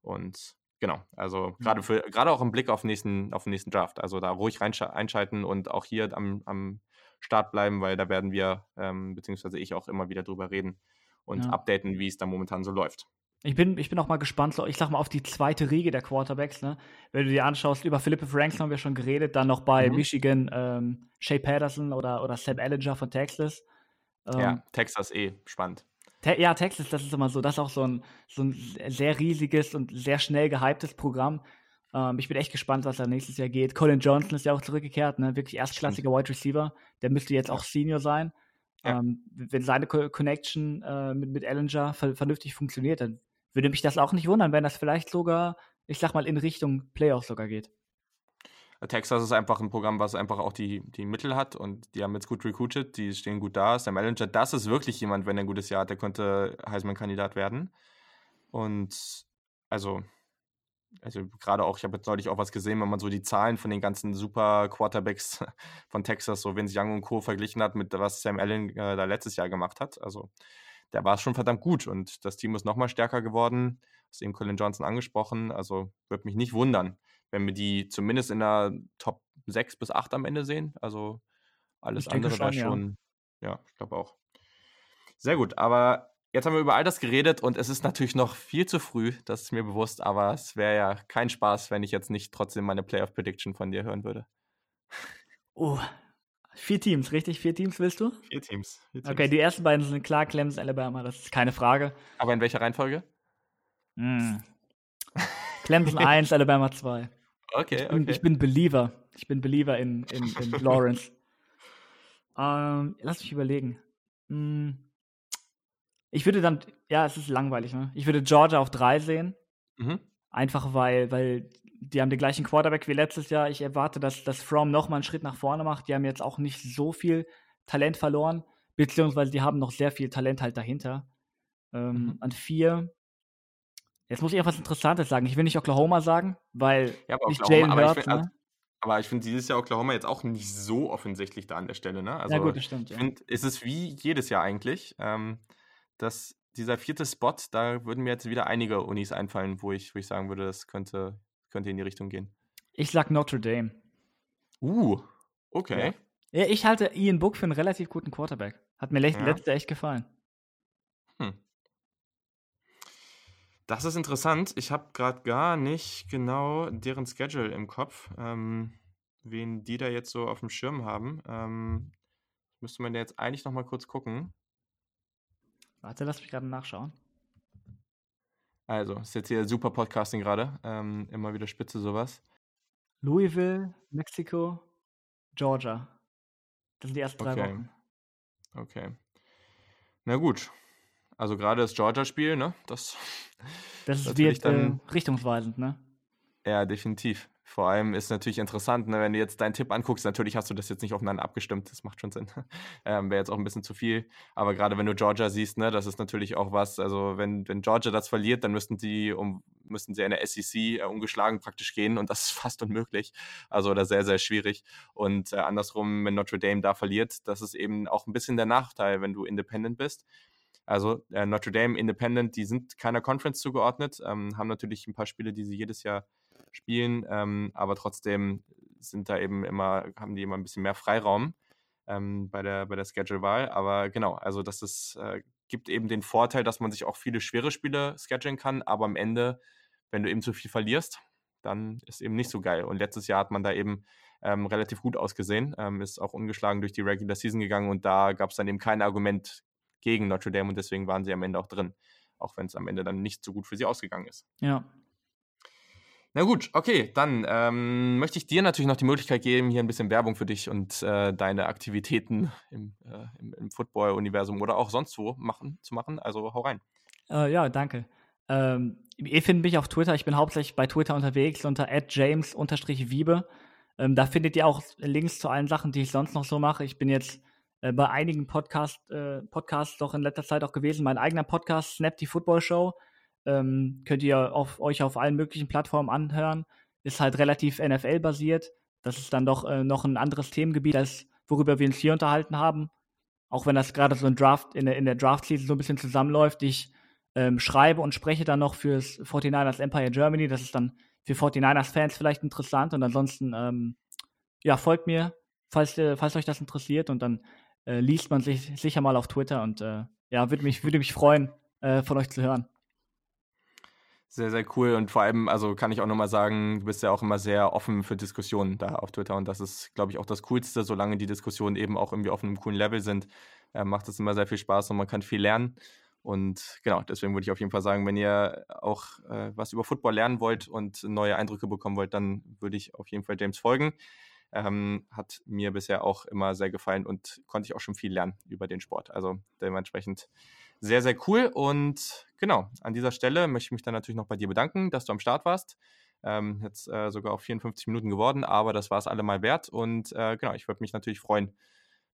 Und genau, also gerade mhm. für gerade auch im Blick auf, nächsten, auf den nächsten Draft. Also da ruhig einschalten und auch hier am, am Start bleiben, weil da werden wir, ähm, beziehungsweise ich auch immer wieder drüber reden und ja. updaten, wie es da momentan so läuft. Ich bin, ich bin auch mal gespannt, ich sag mal, auf die zweite Riege der Quarterbacks. Ne? Wenn du dir anschaust, über Philippe Franks haben wir schon geredet, dann noch bei mhm. Michigan ähm, Shea Patterson oder, oder Sam Ellinger von Texas. Ähm, ja, Texas eh, spannend. Te ja, Texas, das ist immer so, das ist auch so ein, so ein sehr riesiges und sehr schnell gehyptes Programm. Ähm, ich bin echt gespannt, was da nächstes Jahr geht. Colin Johnson ist ja auch zurückgekehrt, ne? wirklich erstklassiger Wide Receiver. Der müsste jetzt auch Senior sein. Ja. Ähm, wenn seine Co Connection äh, mit, mit Ellinger ver vernünftig funktioniert, dann würde mich das auch nicht wundern, wenn das vielleicht sogar, ich sag mal, in Richtung Playoffs sogar geht. Texas ist einfach ein Programm, was einfach auch die, die Mittel hat und die haben jetzt gut recruited, die stehen gut da. Sam Ellinger, das ist wirklich jemand, wenn er ein gutes Jahr hat, der könnte Heisman-Kandidat werden. Und also, also gerade auch, ich habe jetzt neulich auch was gesehen, wenn man so die Zahlen von den ganzen super Quarterbacks von Texas, so Vince Young und Co. verglichen hat mit was Sam Allen äh, da letztes Jahr gemacht hat. Also der war schon verdammt gut und das Team ist nochmal stärker geworden. Hast eben Colin Johnson angesprochen. Also würde mich nicht wundern, wenn wir die zumindest in der Top 6 bis 8 am Ende sehen. Also alles andere schon, da schon. Ja, ja ich glaube auch. Sehr gut, aber jetzt haben wir über all das geredet und es ist natürlich noch viel zu früh, das ist mir bewusst, aber es wäre ja kein Spaß, wenn ich jetzt nicht trotzdem meine Playoff Prediction von dir hören würde. Oh, Vier Teams, richtig? Vier Teams willst du? Vier Teams. Vier Teams. Okay, die ersten beiden sind klar, Clemson, Alabama, das ist keine Frage. Aber in welcher Reihenfolge? Mm. Clemson 1, Alabama 2. Okay, ich bin, okay. Ich bin Believer. Ich bin Believer in, in, in Lawrence. ähm, lass mich überlegen. Hm. Ich würde dann, ja, es ist langweilig, ne? Ich würde Georgia auf 3 sehen. Mhm. Einfach weil, weil die haben den gleichen Quarterback wie letztes Jahr. Ich erwarte, dass, dass Fromm nochmal einen Schritt nach vorne macht. Die haben jetzt auch nicht so viel Talent verloren, beziehungsweise die haben noch sehr viel Talent halt dahinter. Ähm, mhm. An vier. Jetzt muss ich auch was Interessantes sagen. Ich will nicht Oklahoma sagen, weil ja, aber nicht Jalen Hurts, ich, ne? aber ich finde dieses Jahr Oklahoma jetzt auch nicht so offensichtlich da an der Stelle. Ne? Also, ja gut, das stimmt. Ich finde, es ist wie jedes Jahr eigentlich, ähm, dass dieser vierte Spot, da würden mir jetzt wieder einige Unis einfallen, wo ich, wo ich sagen würde, das könnte, könnte in die Richtung gehen. Ich sag Notre Dame. Uh, okay. Ja. ja ich halte Ian Book für einen relativ guten Quarterback. Hat mir ja. letztes echt gefallen. Hm. Das ist interessant. Ich habe gerade gar nicht genau deren Schedule im Kopf, ähm, wen die da jetzt so auf dem Schirm haben. Ähm, müsste man jetzt eigentlich noch mal kurz gucken. Warte, lass mich gerade nachschauen. Also, ist jetzt hier super Podcasting gerade. Ähm, immer wieder spitze sowas. Louisville, Mexiko, Georgia. Das sind die ersten drei okay. Wochen. Okay. Na gut. Also gerade das Georgia-Spiel, ne? Das, das, das wird dann äh, richtungsweisend, ne? Ja, definitiv. Vor allem ist natürlich interessant, ne, wenn du jetzt deinen Tipp anguckst, natürlich hast du das jetzt nicht aufeinander abgestimmt, das macht schon Sinn. ähm, Wäre jetzt auch ein bisschen zu viel. Aber gerade wenn du Georgia siehst, ne, das ist natürlich auch was. Also wenn, wenn Georgia das verliert, dann müssten die um müssten sie in der SEC äh, ungeschlagen praktisch gehen und das ist fast unmöglich. Also oder sehr, sehr schwierig. Und äh, andersrum, wenn Notre Dame da verliert, das ist eben auch ein bisschen der Nachteil, wenn du independent bist. Also äh, Notre Dame Independent, die sind keiner Conference zugeordnet, ähm, haben natürlich ein paar Spiele, die sie jedes Jahr spielen, ähm, aber trotzdem sind da eben immer, haben die immer ein bisschen mehr Freiraum ähm, bei der, bei der Schedule-Wahl. Aber genau, also das ist, äh, gibt eben den Vorteil, dass man sich auch viele schwere Spiele schedulen kann, aber am Ende, wenn du eben zu viel verlierst, dann ist eben nicht so geil. Und letztes Jahr hat man da eben ähm, relativ gut ausgesehen, ähm, ist auch ungeschlagen durch die Regular Season gegangen und da gab es dann eben kein Argument gegen Notre Dame und deswegen waren sie am Ende auch drin, auch wenn es am Ende dann nicht so gut für sie ausgegangen ist. Ja, na gut, okay, dann ähm, möchte ich dir natürlich noch die Möglichkeit geben, hier ein bisschen Werbung für dich und äh, deine Aktivitäten im, äh, im, im Football-Universum oder auch sonst wo machen, zu machen. Also hau rein. Äh, ja, danke. Ähm, ihr findet mich auf Twitter. Ich bin hauptsächlich bei Twitter unterwegs unter james-wiebe. Ähm, da findet ihr auch Links zu allen Sachen, die ich sonst noch so mache. Ich bin jetzt äh, bei einigen Podcast, äh, Podcasts doch in letzter Zeit auch gewesen. Mein eigener Podcast, Snap die Football Show ähm, könnt ihr auf, euch auf allen möglichen Plattformen anhören. Ist halt relativ NFL-basiert. Das ist dann doch äh, noch ein anderes Themengebiet, als worüber wir uns hier unterhalten haben. Auch wenn das gerade so ein Draft in der, in der Draft-Season so ein bisschen zusammenläuft. Ich ähm, schreibe und spreche dann noch fürs 49ers Empire Germany. Das ist dann für 49ers-Fans vielleicht interessant. Und ansonsten, ähm, ja, folgt mir, falls, äh, falls euch das interessiert. Und dann äh, liest man sich sicher mal auf Twitter und äh, ja, würde mich, würde mich freuen, äh, von euch zu hören. Sehr, sehr cool. Und vor allem, also kann ich auch nochmal sagen, du bist ja auch immer sehr offen für Diskussionen da auf Twitter. Und das ist, glaube ich, auch das Coolste, solange die Diskussionen eben auch irgendwie auf einem coolen Level sind, äh, macht es immer sehr viel Spaß und man kann viel lernen. Und genau, deswegen würde ich auf jeden Fall sagen, wenn ihr auch äh, was über Football lernen wollt und neue Eindrücke bekommen wollt, dann würde ich auf jeden Fall James folgen. Ähm, hat mir bisher auch immer sehr gefallen und konnte ich auch schon viel lernen über den Sport. Also dementsprechend sehr, sehr cool. Und genau, an dieser Stelle möchte ich mich dann natürlich noch bei dir bedanken, dass du am Start warst. Ähm, jetzt äh, sogar auf 54 Minuten geworden, aber das war es allemal wert. Und äh, genau, ich würde mich natürlich freuen,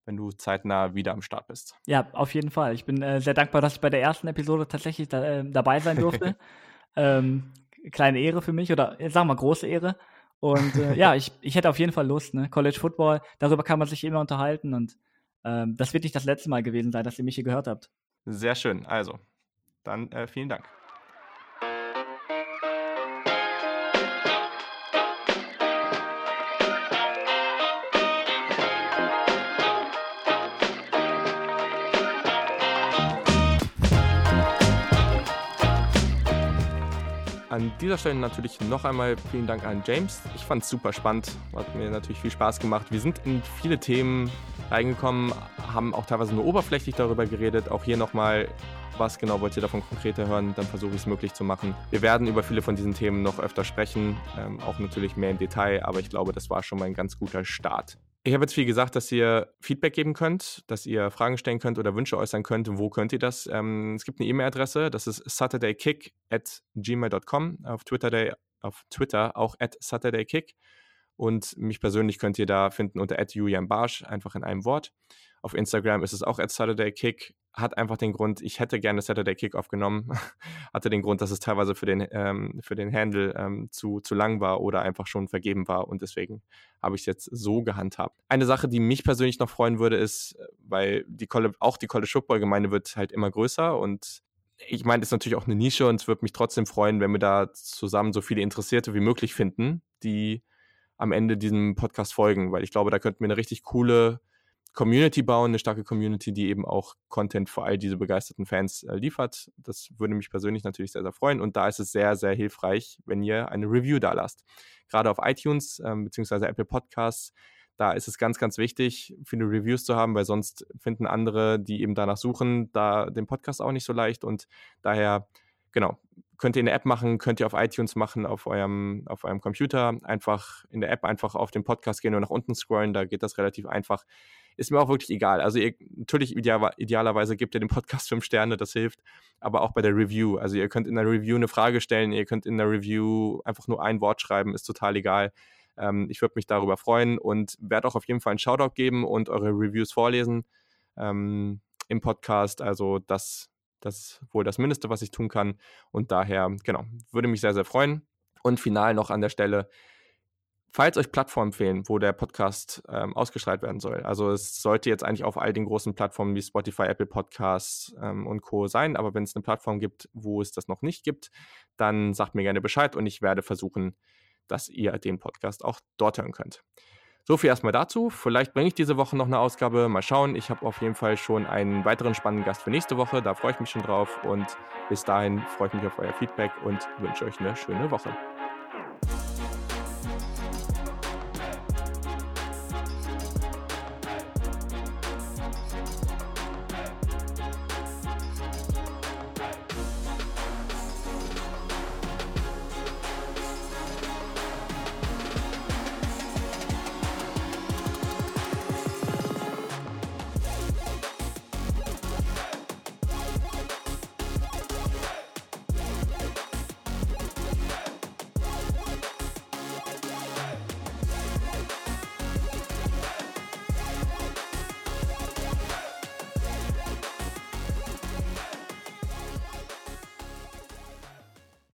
wenn du zeitnah wieder am Start bist. Ja, auf jeden Fall. Ich bin äh, sehr dankbar, dass ich bei der ersten Episode tatsächlich da, äh, dabei sein durfte. ähm, kleine Ehre für mich oder sagen wir mal große Ehre. Und äh, ja, ich, ich hätte auf jeden Fall Lust. Ne? College Football, darüber kann man sich immer unterhalten und ähm, das wird nicht das letzte Mal gewesen sein, dass ihr mich hier gehört habt. Sehr schön. Also, dann äh, vielen Dank. An dieser Stelle natürlich noch einmal vielen Dank an James. Ich fand es super spannend, hat mir natürlich viel Spaß gemacht. Wir sind in viele Themen reingekommen, haben auch teilweise nur oberflächlich darüber geredet. Auch hier nochmal, was genau wollt ihr davon konkreter hören, dann versuche ich es möglich zu machen. Wir werden über viele von diesen Themen noch öfter sprechen, ähm, auch natürlich mehr im Detail, aber ich glaube, das war schon mal ein ganz guter Start. Ich habe jetzt viel gesagt, dass ihr Feedback geben könnt, dass ihr Fragen stellen könnt oder Wünsche äußern könnt. Wo könnt ihr das? Ähm, es gibt eine E-Mail-Adresse, das ist saturdaykick at gmail.com. Auf Twitter, auf Twitter auch at saturdaykick. Und mich persönlich könnt ihr da finden unter Julian Barsch, einfach in einem Wort. Auf Instagram ist es auch at Saturday Kick. Hat einfach den Grund, ich hätte gerne Saturday Kick aufgenommen. Hatte den Grund, dass es teilweise für den, ähm, für den Handle ähm, zu, zu lang war oder einfach schon vergeben war. Und deswegen habe ich es jetzt so gehandhabt. Eine Sache, die mich persönlich noch freuen würde, ist, weil die College, auch die College Football Gemeinde wird halt immer größer und ich meine, das ist natürlich auch eine Nische und es würde mich trotzdem freuen, wenn wir da zusammen so viele Interessierte wie möglich finden, die am Ende diesem Podcast folgen, weil ich glaube, da könnten wir eine richtig coole Community bauen, eine starke Community, die eben auch Content für all diese begeisterten Fans äh, liefert. Das würde mich persönlich natürlich sehr, sehr freuen. Und da ist es sehr, sehr hilfreich, wenn ihr eine Review da lasst. Gerade auf iTunes ähm, bzw. Apple Podcasts, da ist es ganz, ganz wichtig, viele Reviews zu haben, weil sonst finden andere, die eben danach suchen, da den Podcast auch nicht so leicht. Und daher, genau, könnt ihr in der App machen, könnt ihr auf iTunes machen, auf eurem, auf eurem Computer. Einfach in der App einfach auf den Podcast gehen und nach unten scrollen, da geht das relativ einfach. Ist mir auch wirklich egal. Also ihr, natürlich ideal, idealerweise gebt ihr dem Podcast fünf Sterne, das hilft, aber auch bei der Review. Also ihr könnt in der Review eine Frage stellen, ihr könnt in der Review einfach nur ein Wort schreiben, ist total egal. Ähm, ich würde mich darüber freuen und werde auch auf jeden Fall einen Shoutout geben und eure Reviews vorlesen ähm, im Podcast. Also das das ist wohl das Mindeste, was ich tun kann. Und daher, genau, würde mich sehr, sehr freuen. Und final noch an der Stelle, falls euch Plattformen fehlen, wo der Podcast ähm, ausgestrahlt werden soll. Also es sollte jetzt eigentlich auf all den großen Plattformen wie Spotify, Apple Podcasts ähm, und Co. sein. Aber wenn es eine Plattform gibt, wo es das noch nicht gibt, dann sagt mir gerne Bescheid und ich werde versuchen, dass ihr den Podcast auch dort hören könnt. So viel erstmal dazu. Vielleicht bringe ich diese Woche noch eine Ausgabe. Mal schauen. Ich habe auf jeden Fall schon einen weiteren spannenden Gast für nächste Woche. Da freue ich mich schon drauf. Und bis dahin freue ich mich auf euer Feedback und wünsche euch eine schöne Woche.